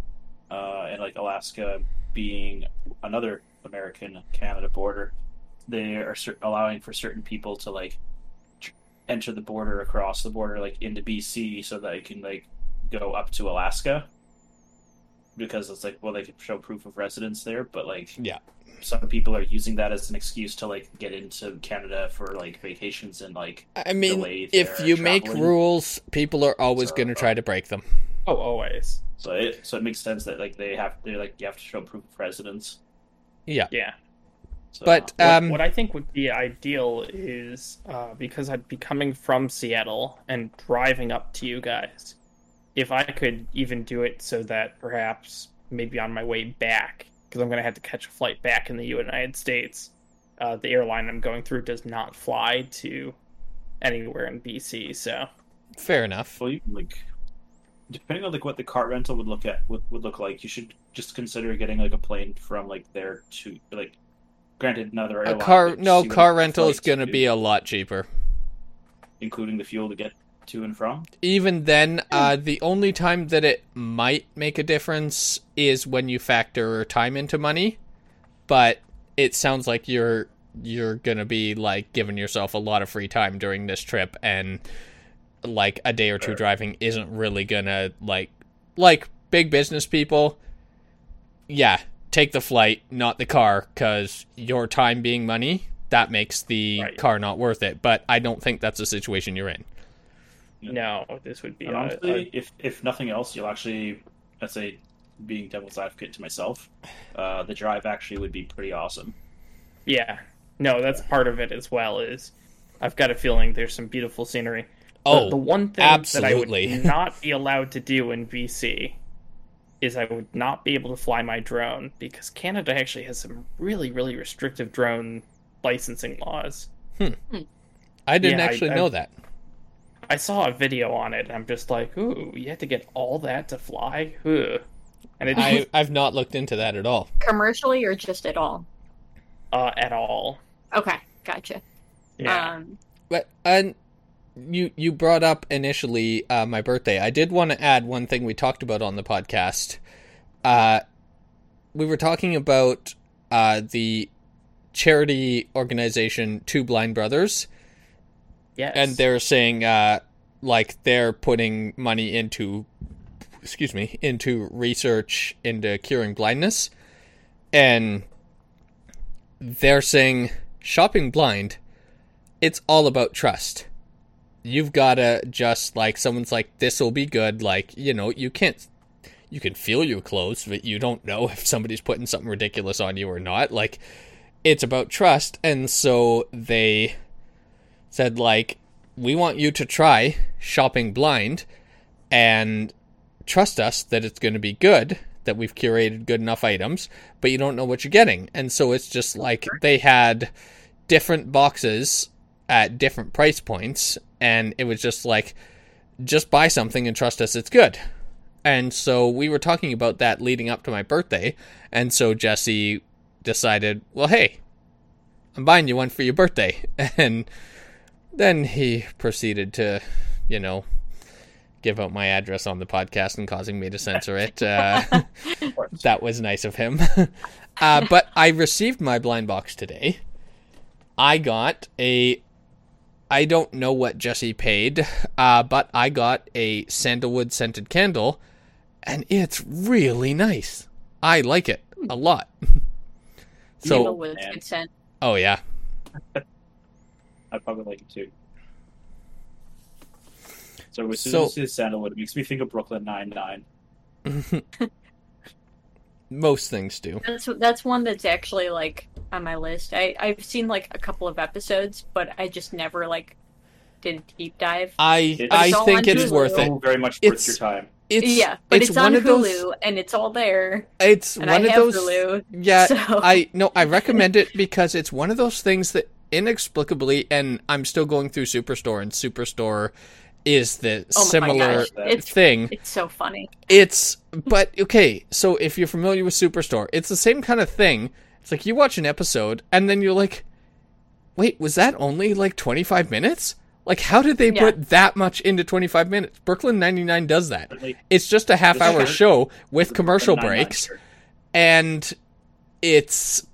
uh, and like Alaska being another American Canada border, they are cer- allowing for certain people to like tr- enter the border across the border like into BC so that they can like go up to Alaska because it's like well they can show proof of residence there, but like Yeah. some people are using that as an excuse to like get into Canada for like vacations and like I mean, Delayed if their you make rules, people are always So- going to try to break them. Oh, always. so it so it makes sense that like they have they like you have to show proof of residence. Yeah. Yeah. So, But What, um what I think would be ideal is uh, because I'd be coming from Seattle and driving up to you guys. If I could even do it so that perhaps maybe on my way back, because I'm going to have to catch a flight back in the United States, uh, the airline I'm going through does not fly to anywhere in BC. So fair enough. well, you can, like depending on like what the car rental would look at would, would look like, you should just consider getting like a plane from like there to like. Granted, another A airline. car no car rental is going to be a lot cheaper. including the fuel to get to and from. Even then, uh, the only time that it might make a difference is when you factor time into money. But it sounds like you're you're gonna be like giving yourself a lot of free time during this trip, and like a day or two driving isn't really gonna like like big business people. Yeah, take the flight, not the car, because your time being money. That makes the Right. car not worth it. But I don't think that's the situation you're in. No, this would be And a, honestly, a- if if nothing else, you'll actually, let's say, being devil's advocate to myself, uh, the drive actually would be pretty awesome. yeah. No, that's part of it as well. Is I've got a feeling there's some beautiful scenery. The- Oh, the one thing absolutely. that I would not be allowed to do in BC is I would not be able to fly my drone because Canada actually has some really, really restrictive drone licensing laws. I didn't Yeah, actually I- know that. I saw a video on it and I'm just like, ooh, you have to get all that to fly? Ugh. And it I, I've not looked into that at all. Commercially or just at all? uh, at all. Okay, gotcha. Yeah. Um, But and you you brought up initially uh, my birthday. I did want to add one thing we talked about on the podcast. Uh, we were talking about uh, the charity organization Two Blind Brothers, yes. and they're saying uh, like they're putting money into excuse me into research into curing blindness. And they're saying shopping blind it's all about trust. You've got to just like someone's like this will be good. Like you know you can't you can feel your clothes but you don't know if somebody's putting something ridiculous on you or not. Like it's about trust. And so they said like we want you to try shopping blind and trust us that it's going to be good that we've curated good enough items but you don't know what you're getting. And so it's just like they had different boxes at different price points and it was just like just buy something and trust us it's good. And so we were talking about that leading up to my birthday and so jesse decided well hey i'm buying you one for your birthday. And then he proceeded to, you know, give out my address on the podcast and causing me to censor it. Uh, that was nice of him. uh, but I received my blind box today. I got a. I don't know what Jesse paid, uh, but I got a sandalwood scented candle, and it's really nice. I like it a lot. so, Sandalwood's man. good scent. oh yeah, I'd probably like it too. So as soon So- as you say sandalwood, it makes me think of Brooklyn Nine Nine. most things do. That's that's one that's actually like on my list. I I've seen like a couple of episodes, but I just never like did a deep dive. I It's I think it's Hulu. worth it. So very much worth It's- your time. It's yeah, but it's, one on of Hulu those. and it's all there. It's And one I of have those. Hulu, yeah, so- I no, I recommend it because it's one of those things that inexplicably, and I'm still going through Superstore, and Superstore is the Oh similar gosh, it's thing. it's so funny. It's but okay, so if you're familiar with Superstore, it's the same kind of thing. It's like you watch an episode and then you're like, "Wait, was that only like 25 minutes? Like, how did they Yeah. put that much into 25 minutes? Brooklyn 99 does that. Like, It's just a half hour show with commercial breaks, and it's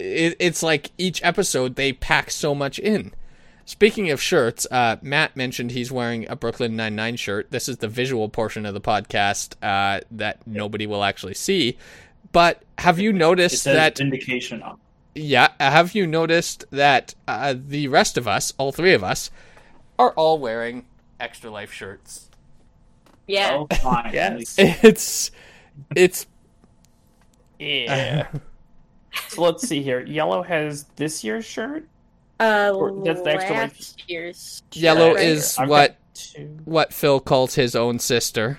it, it's like each episode they pack so much in. Speaking of shirts, uh, Matt mentioned he's wearing a Brooklyn Nine Nine shirt. This is the visual portion of the podcast uh, that nobody will actually see. But have you It noticed says that? indication? on. Yeah, have you noticed that uh, the rest of us, all three of us, are all wearing Extra Life shirts? Yeah. Oh, fine. Yes. It's it's Yeah. So let's see here. Yellow has this year's shirt. Uh, Or that's the extra life- year's. Yellow shirt. is I've what what Phil calls his own sister,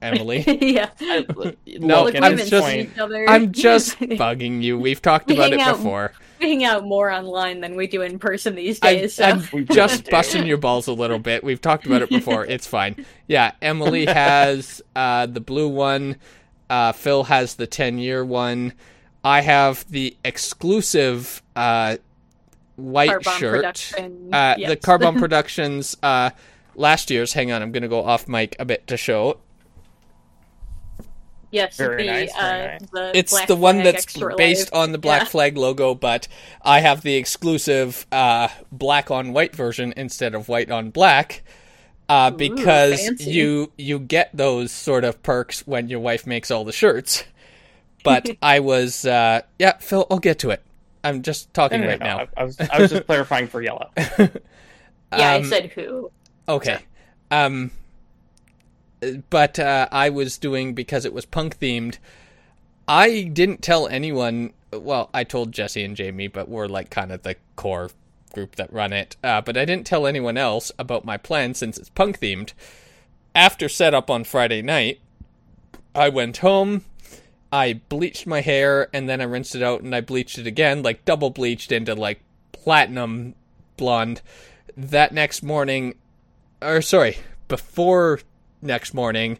Emily. yeah. I- No, look, Look, at I'm just- see point, each other. I'm just bugging you. We've talked We about it hang out- before. We hang out more online than we do in person these I, days. so. I'm We just busting your balls a little bit. We've talked about it before. It's fine. Yeah, Emily has uh, the blue one. Uh, Phil has the 10 year one. I have the exclusive uh, white Carbon shirt. production. Uh, The yes. Carbon Productions uh, last year's. Hang on, I'm going to go off mic a bit to show. yes, Very the, nice, very uh, nice. the It's Black the one Flag that's based Life. on the Black Yeah. Flag logo, but I have the exclusive uh, black on white version instead of white on black. Uh, because fancy. you you get those sort of perks when your wife makes all the shirts. But I was uh, yeah, Phil, I'll get to it. I'm just talking no, no, right no, now. I, I was I was just clarifying for yellow. Yeah, I Um, said who. Okay. Um but uh, I was doing because it was punk themed. I didn't tell anyone. Well, I told Jesse and Jamie, but we're like kind of the core group that run it. Uh, but I didn't tell anyone else about my plan since it's punk themed. After setup on Friday night, I went home. I bleached my hair and then I rinsed it out and I bleached it again, like double bleached into like platinum blonde. That next morning, or sorry, before next morning,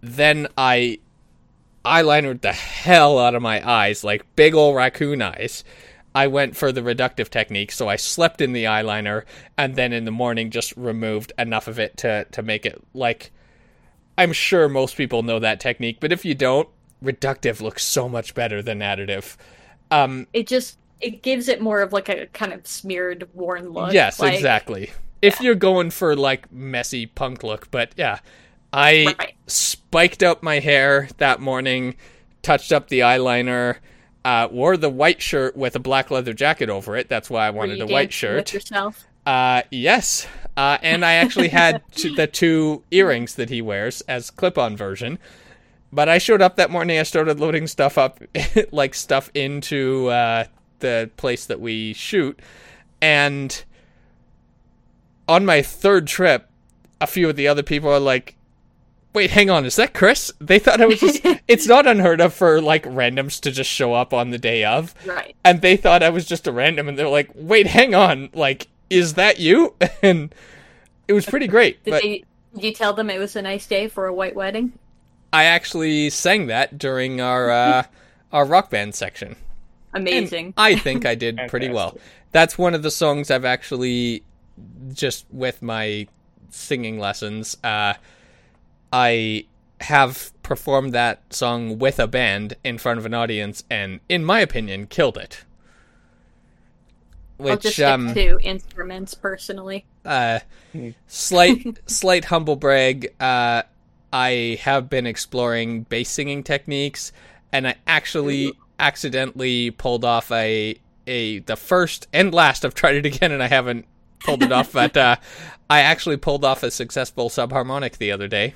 then I eyelinered the hell out of my eyes, like big ol' raccoon eyes. I went for the reductive technique, so I slept in the eyeliner and then in the morning just removed enough of it to, to make it like I'm sure most people know that technique, but if you don't, reductive looks so much better than additive. Um It just it gives it more of like a kind of smeared, worn look. yes, like- exactly. If you're going for like messy punk look, but yeah. I Right. spiked up my hair that morning, touched up the eyeliner, uh, wore the white shirt with a black leather jacket over it. That's why I wanted a white shirt. yourself. Uh, yes. Uh, and I actually had t- the two earrings that he wears as clip-on version. But I showed up that morning. I started loading stuff up, like stuff into uh, the place that we shoot, and on my third trip, a few of the other people are like, "Wait, hang on, is that Chris?" They thought I was just. it's not unheard of for like randoms to just show up on the day of Right. and they thought I was just a random, and they're like, "Wait, hang on, like, is that you?" And it was pretty great. Did but they did you tell them it was a nice day for a white wedding? I actually sang that during our uh, our rock band section. And Amazing. I think I did pretty well. That's one of the songs I've actually just with my singing lessons. Uh, I have performed that song with a band in front of an audience, and in my opinion, killed it. Which I'll just stick um, to instruments personally. uh, Hmm. slight slight humble brag. Uh, I have been exploring bass singing techniques, and I actually accidentally pulled off a a the first and last. I've tried it again, and I haven't pulled it off, but uh, I actually pulled off a successful subharmonic the other day,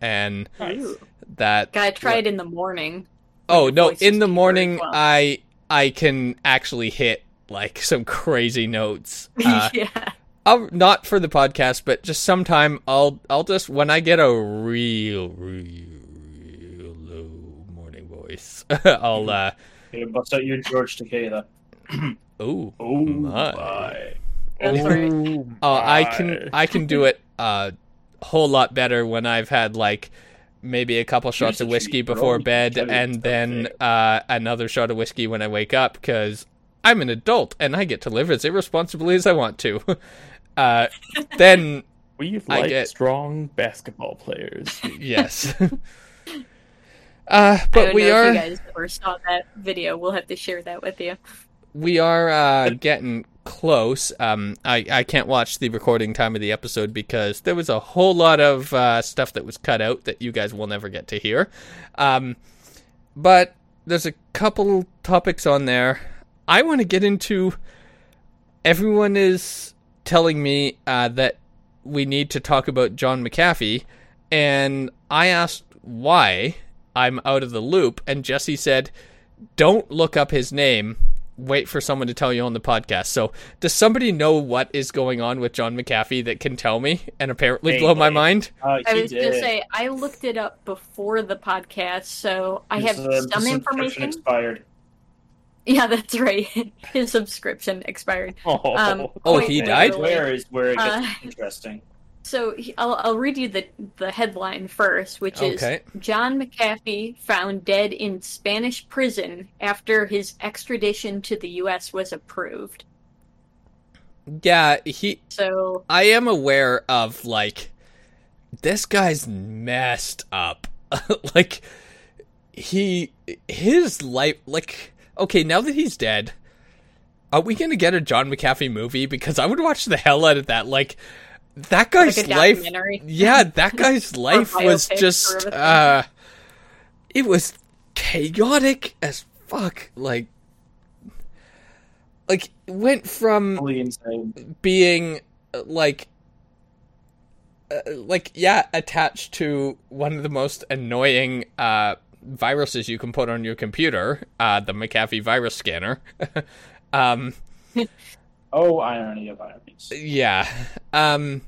and Nice. That Gotta try in the morning. Oh no! In the morning, well. I I can actually hit like some crazy notes. Uh, yeah. I'll, not for the podcast, but just sometime I'll I'll just when I get a real real real low morning voice, I'll uh Okay, bust out your George Takei then. ooh Oh My. my. That's right. Ooh, oh I can I can do it a whole lot better when I've had like maybe a couple shots the of whiskey treat, before You bed and then uh another shot of whiskey when I wake up because I'm an adult and I get to live as irresponsibly as I want to. Uh, then We like get- strong basketball players. yes. uh, I but don't we know are if you guys ever saw that video. We'll have to share that with you. we are uh, getting close. Um, I I can't watch the recording time of the episode because there was a whole lot of uh, stuff that was cut out that you guys will never get to hear. Um, but there's a couple topics on there I want to get into. Everyone is telling me uh, that we need to talk about John McAfee, and I asked why. I'm out of the loop, and Jesse said, "Don't look up his name. Wait for someone to tell you on the podcast." So, does somebody know what is going on with John McAfee that can tell me and apparently blow my Mainly. mind? Uh, I was did. gonna say I looked it up before the podcast, so I His, have uh, some subscription information. Expired. Yeah, that's right. His subscription expired. Oh, Um, Oh, he died? Where is where it gets Uh, interesting? So he- I'll, I'll read you the the headline first, which Okay. is John McAfee found dead in Spanish prison after his extradition to the U.S. was approved. Yeah, he So I am aware of like this guy's messed up. like he his life like okay, now that he's dead, are we going to get a John McAfee movie because I would watch the hell out of that like that guy's like life. Yeah, that guy's life was just of a thing. uh it was chaotic as fuck like like went from being uh, like uh, like yeah attached to one of the most annoying uh viruses you can put on your computer uh the McAfee virus scanner um Oh, irony of ironies. yeah um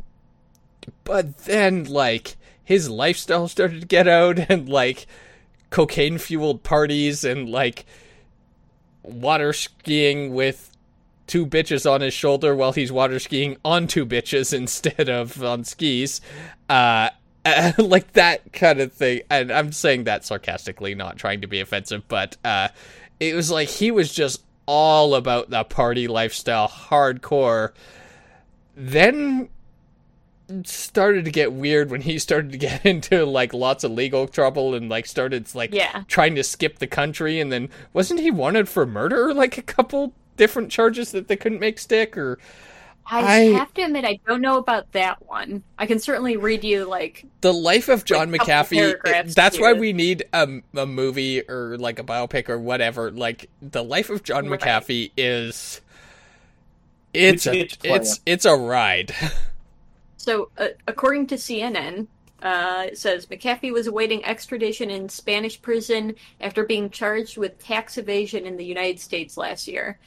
but then like his lifestyle started to get out and like cocaine fueled parties and like water skiing with two bitches on his shoulder while he's water skiing on two bitches instead of on skis uh like that kind of thing and i'm saying that sarcastically not trying to be offensive but uh it was like he was just all about the party lifestyle hardcore then started to get weird when he started to get into like lots of legal trouble and like started like Yeah. trying to skip the country and then wasn't he wanted for murder like a couple different charges that they couldn't make stick or I, I- have to admit I don't know about that one. I can certainly read you like the life of John Like, McAfee paragraphs that's why we need a, a movie or like a biopic or whatever like the life of John Right. McAfee is it's a get to play it's it's a ride So, uh, according to CNN, uh, it says McAfee was awaiting extradition in Spanish prison after being charged with tax evasion in the United States last year.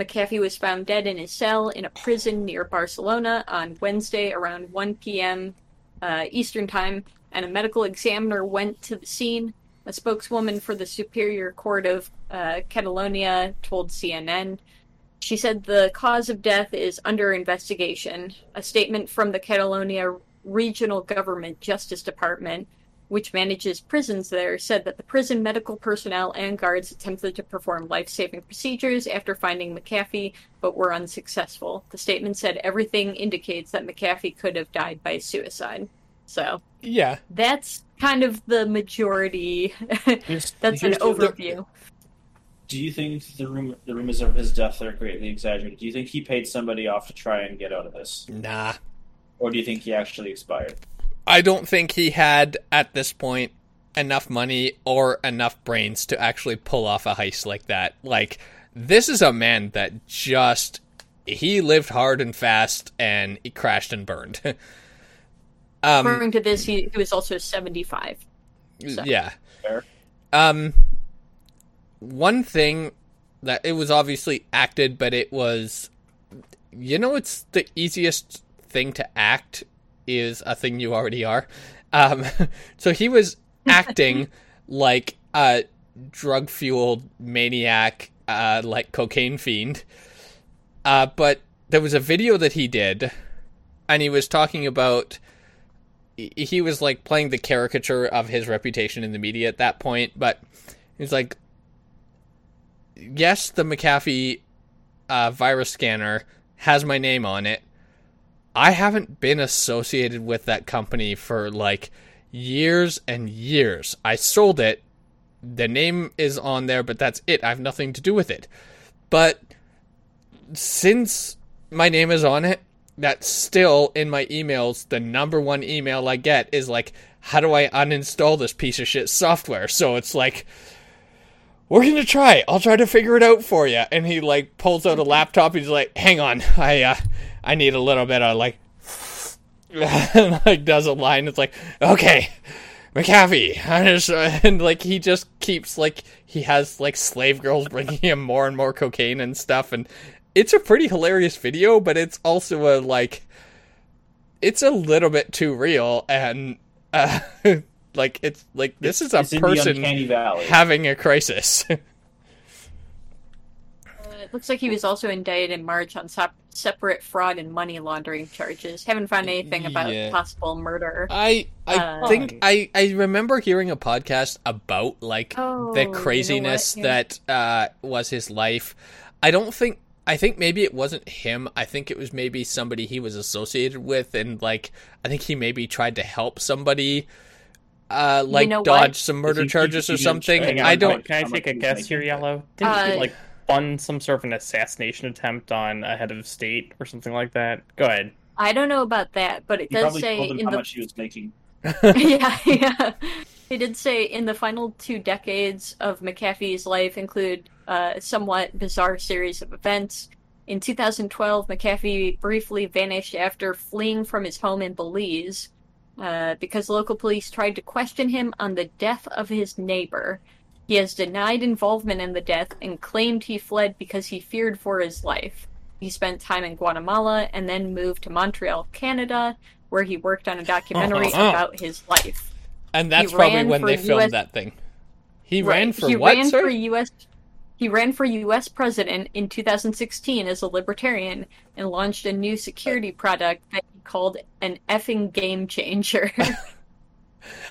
McAfee was found dead in his cell in a prison near Barcelona on Wednesday around 1 p.m. Uh, Eastern Time, and a medical examiner went to the scene. A spokeswoman for the Superior Court of uh, Catalonia told CNN. She said the cause of death is under investigation. A statement from the Catalonia Regional Government Justice Department, which manages prisons there, said that the prison medical personnel and guards attempted to perform life saving procedures after finding McAfee, but were unsuccessful. The statement said everything indicates that McAfee could have died by suicide. So yeah that's kind of the majority. Here's- that's an here's the- overview. Do you think the rumor, the rumors of his death are greatly exaggerated? Do you think he paid somebody off to try and get out of this, nah or do you think he actually expired? I don't think he had at this point enough money or enough brains to actually pull off a heist like that. Like this is a man that just he lived hard and fast and he crashed and burned. um According to this, he, he was also 75. so. yeah. Fair. Um one thing that it was obviously acted but it was you know it's the easiest thing to act is a thing you already are. Um so he was acting like a drug fueled maniac uh like cocaine fiend. Uh but there was a video that he did and he was talking about he- was like playing the caricature of his reputation in the media at that point, but he's like, yes, the McAfee uh, virus scanner has my name on it, I haven't been associated with that company for like years and years. I sold it. The name is on there, but that's it. I have nothing to do with it. But since my name is on it, that's still in my emails. The number one email I get is like, how do I uninstall this piece of shit software? So it's like, we're gonna try. I'll try to figure it out for you. And he like pulls out a laptop. He's like, hang on, I uh, I need a little bit of like, and like does a line. It's like, okay, McAfee, and like he just keeps like he has like slave girls bringing him more and more cocaine and stuff, and it's a pretty hilarious video, but it's also a like, it's a little bit too real, and uh, like it's like this It's- is a it's in the person having a crisis. It looks like he was also indicted in March on sep- separate fraud and money laundering charges. Haven't found anything about Yeah. possible murder. I I Uh, think I I remember hearing a podcast about like Oh, the you know craziness Yeah. that uh, was his life. I don't think I think maybe it wasn't him. I think it was maybe somebody he was associated with, and like I think he maybe tried to help somebody. Uh, like know what? dodge some murder he- charges he or didn't- something. hang on, I don't. on. Can I take a guess making? here, Yellow? Didn't Uh, he like fund some sort of an assassination attempt on a head of state or something like that? Go ahead. I don't know about that, but it He does say told him in how the much he was making. yeah, yeah. He did say in the final two decades of McAfee's life include a somewhat bizarre series of events. In 2012, McAfee briefly vanished after fleeing from his home in Belize uh, because local police tried to question him on the death of his neighbor. He has denied involvement in the death and claimed he fled because he feared for his life. He spent time in Guatemala and then moved to Montreal, Canada, where he worked on a documentary oh. about his life. And that's probably when they filmed US that thing. He Right. ran for he what? ran sir? for U.S. He ran for U.S. president in 2016 as a libertarian and launched a new security product that he called an effing game changer.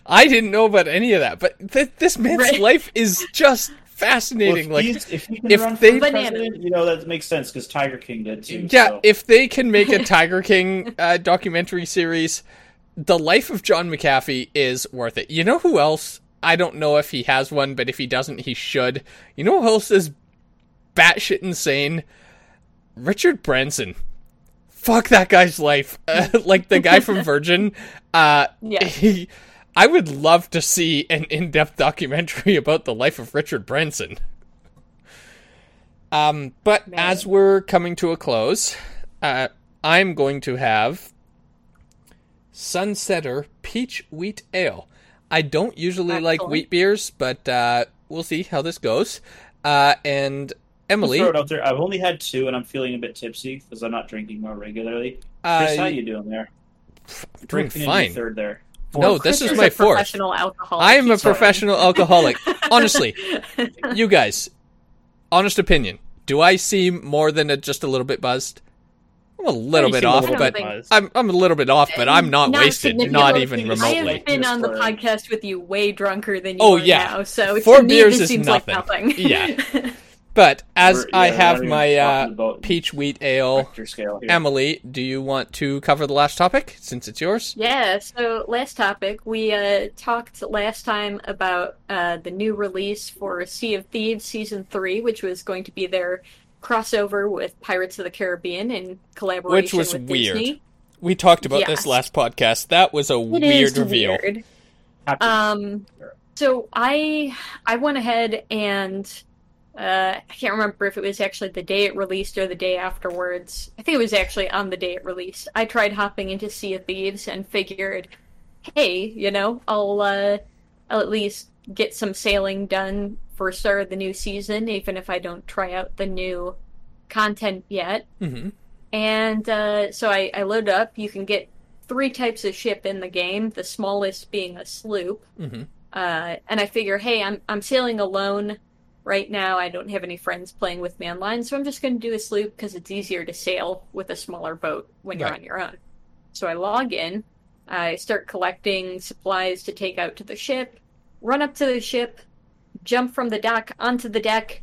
I didn't know about any of that, but th- this man's Right. life is just fascinating. Well, like, if, he's, if he can if run they- for president, you know that makes sense because Tiger King did too. yeah, so. if they can make a Tiger King uh, documentary series, the life of John McAfee is worth it. You know who else? I don't know if he has one, but if he doesn't, he should. You know who else is batshit insane? Richard Branson. Fuck that guy's life. Uh, like the guy from Virgin. Uh, Yeah. he, I would love to see an in-depth documentary about the life of Richard Branson. Um, but Man. as we're coming to a close, uh, I'm going to have Sunsetter Peach Wheat Ale. I don't usually like wheat beers, but uh, we'll see how this goes. Uh, and I'll Emily, throw it out there. I've only had two, and I'm feeling a bit tipsy because I'm not drinking more regularly. uh, Chris, how you doing there? doing Drinking fine. Third there. No, Chris this is is my fourth. professional alcoholic. I am a He's fine. professional alcoholic. Honestly, you guys, honest opinion. Do I seem more than a, just a little bit buzzed? I'm a little bit off, little but bit. I'm I'm a little bit off, but I'm not, Not wasted, not I even think I it's remotely. have been on the podcast with you way drunker than you Oh, are yeah. now, so Four to me, beers this is seems nothing. like nothing. Yeah. But as We're- I yeah, have my uh, peach wheat ale, scale. Emily, do you want to cover the last topic since it's yours? Yeah, so last topic, we uh, talked last time about uh, the new release for Sea of Thieves Season 3, which was going to be their crossover with Pirates of the Caribbean in collaboration Which was with weird. Disney. We talked about this last podcast. That was a It weird is reveal. weird. Um, so I I went ahead and uh, I can't remember if it was actually the day it released or the day afterwards. I think it was actually on the day it released. I tried hopping into Sea of Thieves and figured, hey, you know, I'll uh, I'll at least get some sailing done for start of the new season, even if I don't try out the new content yet. hmm And uh, so I, I load up. You can get three types of ship in the game. The smallest being a sloop. hmm Uh, and I figure, hey, I'm I'm sailing alone right now. I don't have any friends playing with me online, so I'm just going to do a sloop because it's easier to sail with a smaller boat when you're Right. on your own. So I log in. I start collecting supplies to take out to the ship. Run up to the ship, jump from the dock onto the deck,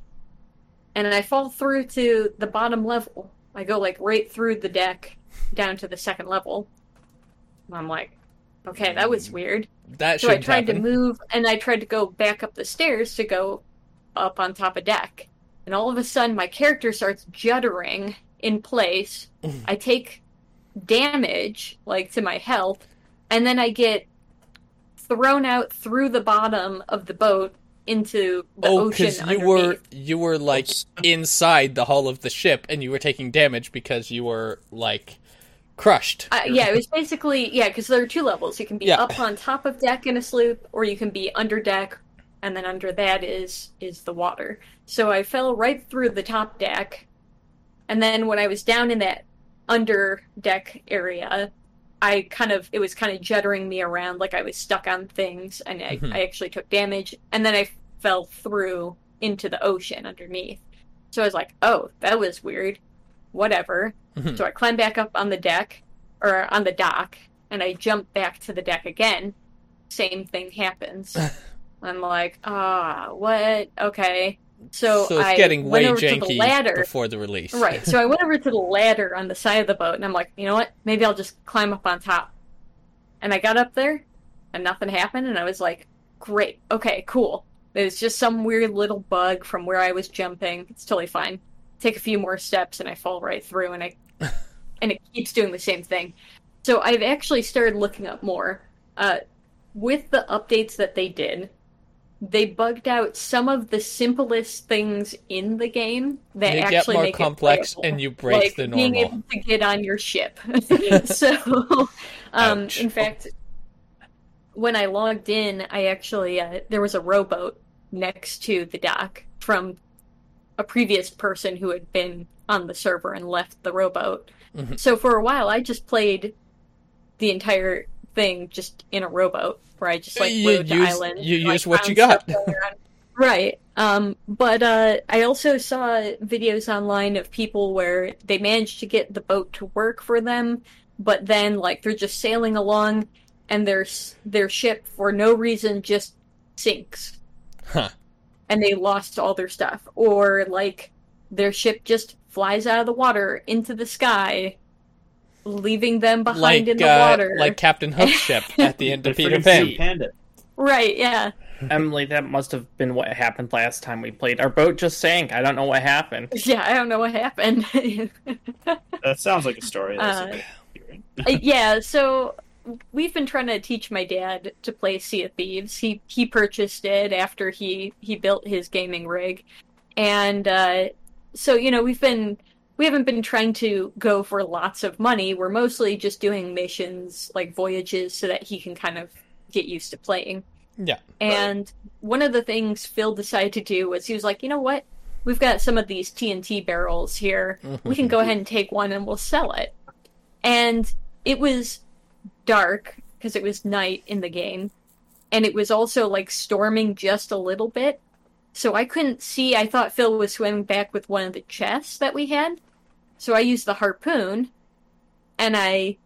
and I fall through to the bottom level. I go like right through the deck down to the second level. And I'm like, okay, that was mm. weird. That So I tried happen. to move and I tried to go back up the stairs to go up on top of deck. And all of a sudden my character starts juddering in place. I take damage, like to my health, and then I get thrown out through the bottom of the boat into the Oh, ocean because you were you were like inside the hull of the ship, and you were taking damage because you were like crushed. Uh, yeah, it was basically yeah, because there are two levels. You can be Yeah. up on top of deck in a sloop, or you can be under deck, and then under that is is the water. So I fell right through the top deck, and then when I was down in that under deck area, I kind of it was kind of juddering me around like I was stuck on things, and I, Mhm. I actually took damage, and then I fell through into the ocean underneath. So I was like, oh, that was weird. Whatever. Mhm. So I climb back up on the deck or on the dock and I jump back to the deck again. Same thing happens. I'm like, ah, what? Okay. So, so it's I getting went way over to the janky ladder. before the release. Right. So I went over to the ladder on the side of the boat and I'm like, you know what? Maybe I'll just climb up on top. And I got up there and nothing happened and I was like, great. Okay, cool. It was just some weird little bug from where I was jumping. It's totally fine. Take a few more steps and I fall right through and I and it keeps doing the same thing. So I've actually started looking up more. Uh, with the updates that they did, they bugged out some of the simplest things in the game that They get more complex, and you break like the being able to get on your ship. so, um, in fact, when I logged in, I actually uh, there was a rowboat next to the dock from a previous person who had been on the server and left the rowboat. Mhm. So for a while, I just played the entire thing just in a rowboat, where I just like You rode the use- island. you and, like, use what you got. stuff going around. Right. Um, but uh, I also saw videos online of people where they managed to get the boat to work for them, but then like they're just sailing along, and their their ship for no reason just sinks, Huh. and they lost all their stuff, or like their ship just flies out of the water into the sky, leaving them behind Like in the uh, water. like Captain Hook's ship at the end of Peter Pan. Right? Yeah. Emily, that must have been what happened last time we played. Our boat just sank. I don't know what happened. Yeah. I don't know what happened. That sounds like a story. That's Uh, a bit hearing. Uh, yeah, so we've been trying to teach my dad to play Sea of Thieves. He he purchased it after he he built his gaming rig, and uh, so you know we've been we haven't been trying to go for lots of money. We're mostly just doing missions like voyages so that he can kind of get used to playing. Yeah. And one of the things Phil decided to do was he was like, you know what? We've got some of these TNT barrels here. We can go ahead and take one and we'll sell it. And it was dark because it was night in the game. And it was also like storming just a little bit. So I couldn't see. I thought Phil was swimming back with one of the chests that we had. So I used the harpoon and I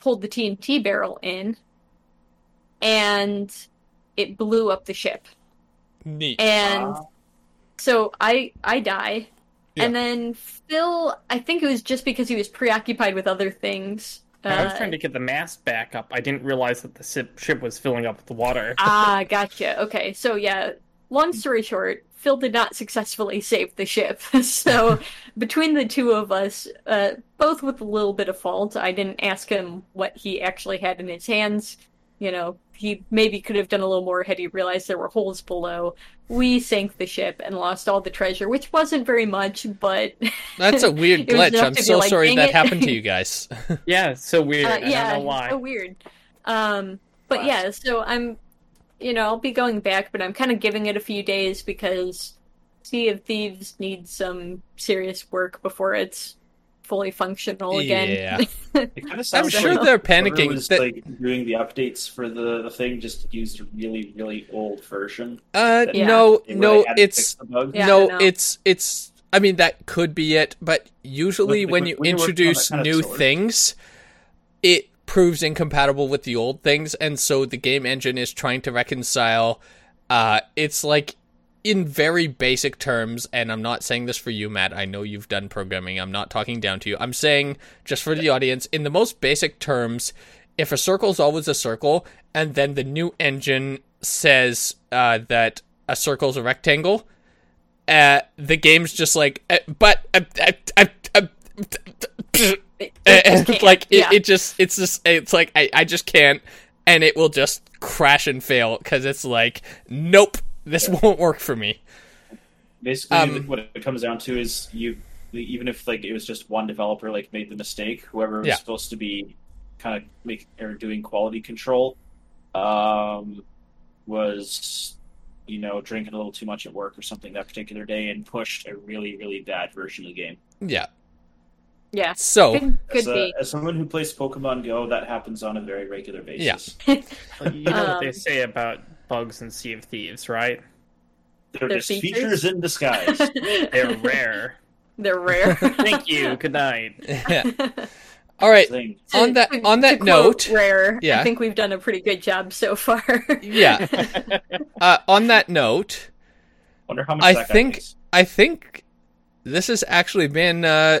pulled the TNT barrel in and it blew up the ship. Neat. And so I I die. Yeah. And then Phil, I think it was just because he was preoccupied with other things. I was Uh, trying to get the mast back up. I didn't realize that the ship, ship was filling up with water. ah, gotcha. Okay, so yeah. Long story short, Phil did not successfully save the ship. so between the two of us, uh, both with a little bit of fault, I didn't ask him what he actually had in his hands. You know, he maybe could have done a little more had he realized there were holes below. We sank the ship and lost all the treasure, which wasn't very much, but That's a weird it was glitch. enough I'm to be so like, sorry that it." happened to you guys. Yeah, so weird. Uh, I yeah, don't know why. so weird. Um, but Wow. yeah, so I'm, you know, I'll be going back, but I'm kind of giving it a few days because Sea of Thieves needs some serious work before it's fully functional again. Yeah. It kind of I'm sure like they're panicking was that- like doing the updates for the, the thing just used a really really old version. Uh, Yeah. no, no, it's fixed the bug. Yeah, no, it's it's. I mean, that could be it, but usually like, when when- you when you're working on introduce that kind of new sword- things, it proves incompatible with the old things, and so the game engine is trying to reconcile. Uh, it's like in very basic terms, and I'm not saying this for you, Matt. I know you've done programming. I'm not talking down to you. I'm saying just for the audience, in the most basic terms, if a circle is always a circle, and then the new engine says uh, that a circle is a rectangle, uh, the game's just like, uh, but uh, uh, It- it and can't. like it, Yeah. it just it's just it's like I, I just can't and it will just crash and fail because it's like nope this won't work for me Basically, Um, what it comes down to is you, even if like it was just one developer like made the mistake, whoever was Yeah. supposed to be kind of make or doing quality control, um, was you know drinking a little too much at work or something that particular day and pushed a really really bad version of the game. yeah yeah. so Could, could as, a- be. as someone who plays Pokemon Go, that happens on a very regular basis. Well, You know what they Um, say about bugs and Sea of Thieves, right? They're, They're just features? features in disguise. They're rare. They're rare. Thank you. Good night. yeah. all right. To- on that on that note rare. Yeah. I think we've done a pretty good job so far. yeah uh, on that note Wonder how much I that think. I think this has actually been uh,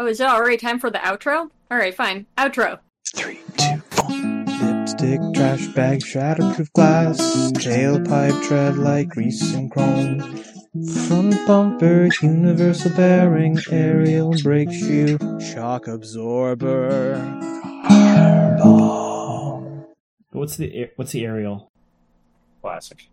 Oh, is it already time for the outro? All right, fine. Outro. Three, two, one. Lipstick, trash bag, shatterproof glass, tailpipe tread like grease and chrome. Front bumper, universal bearing, aerial brake shoe, shock absorber. Hardball. What's the what's the aerial? classic.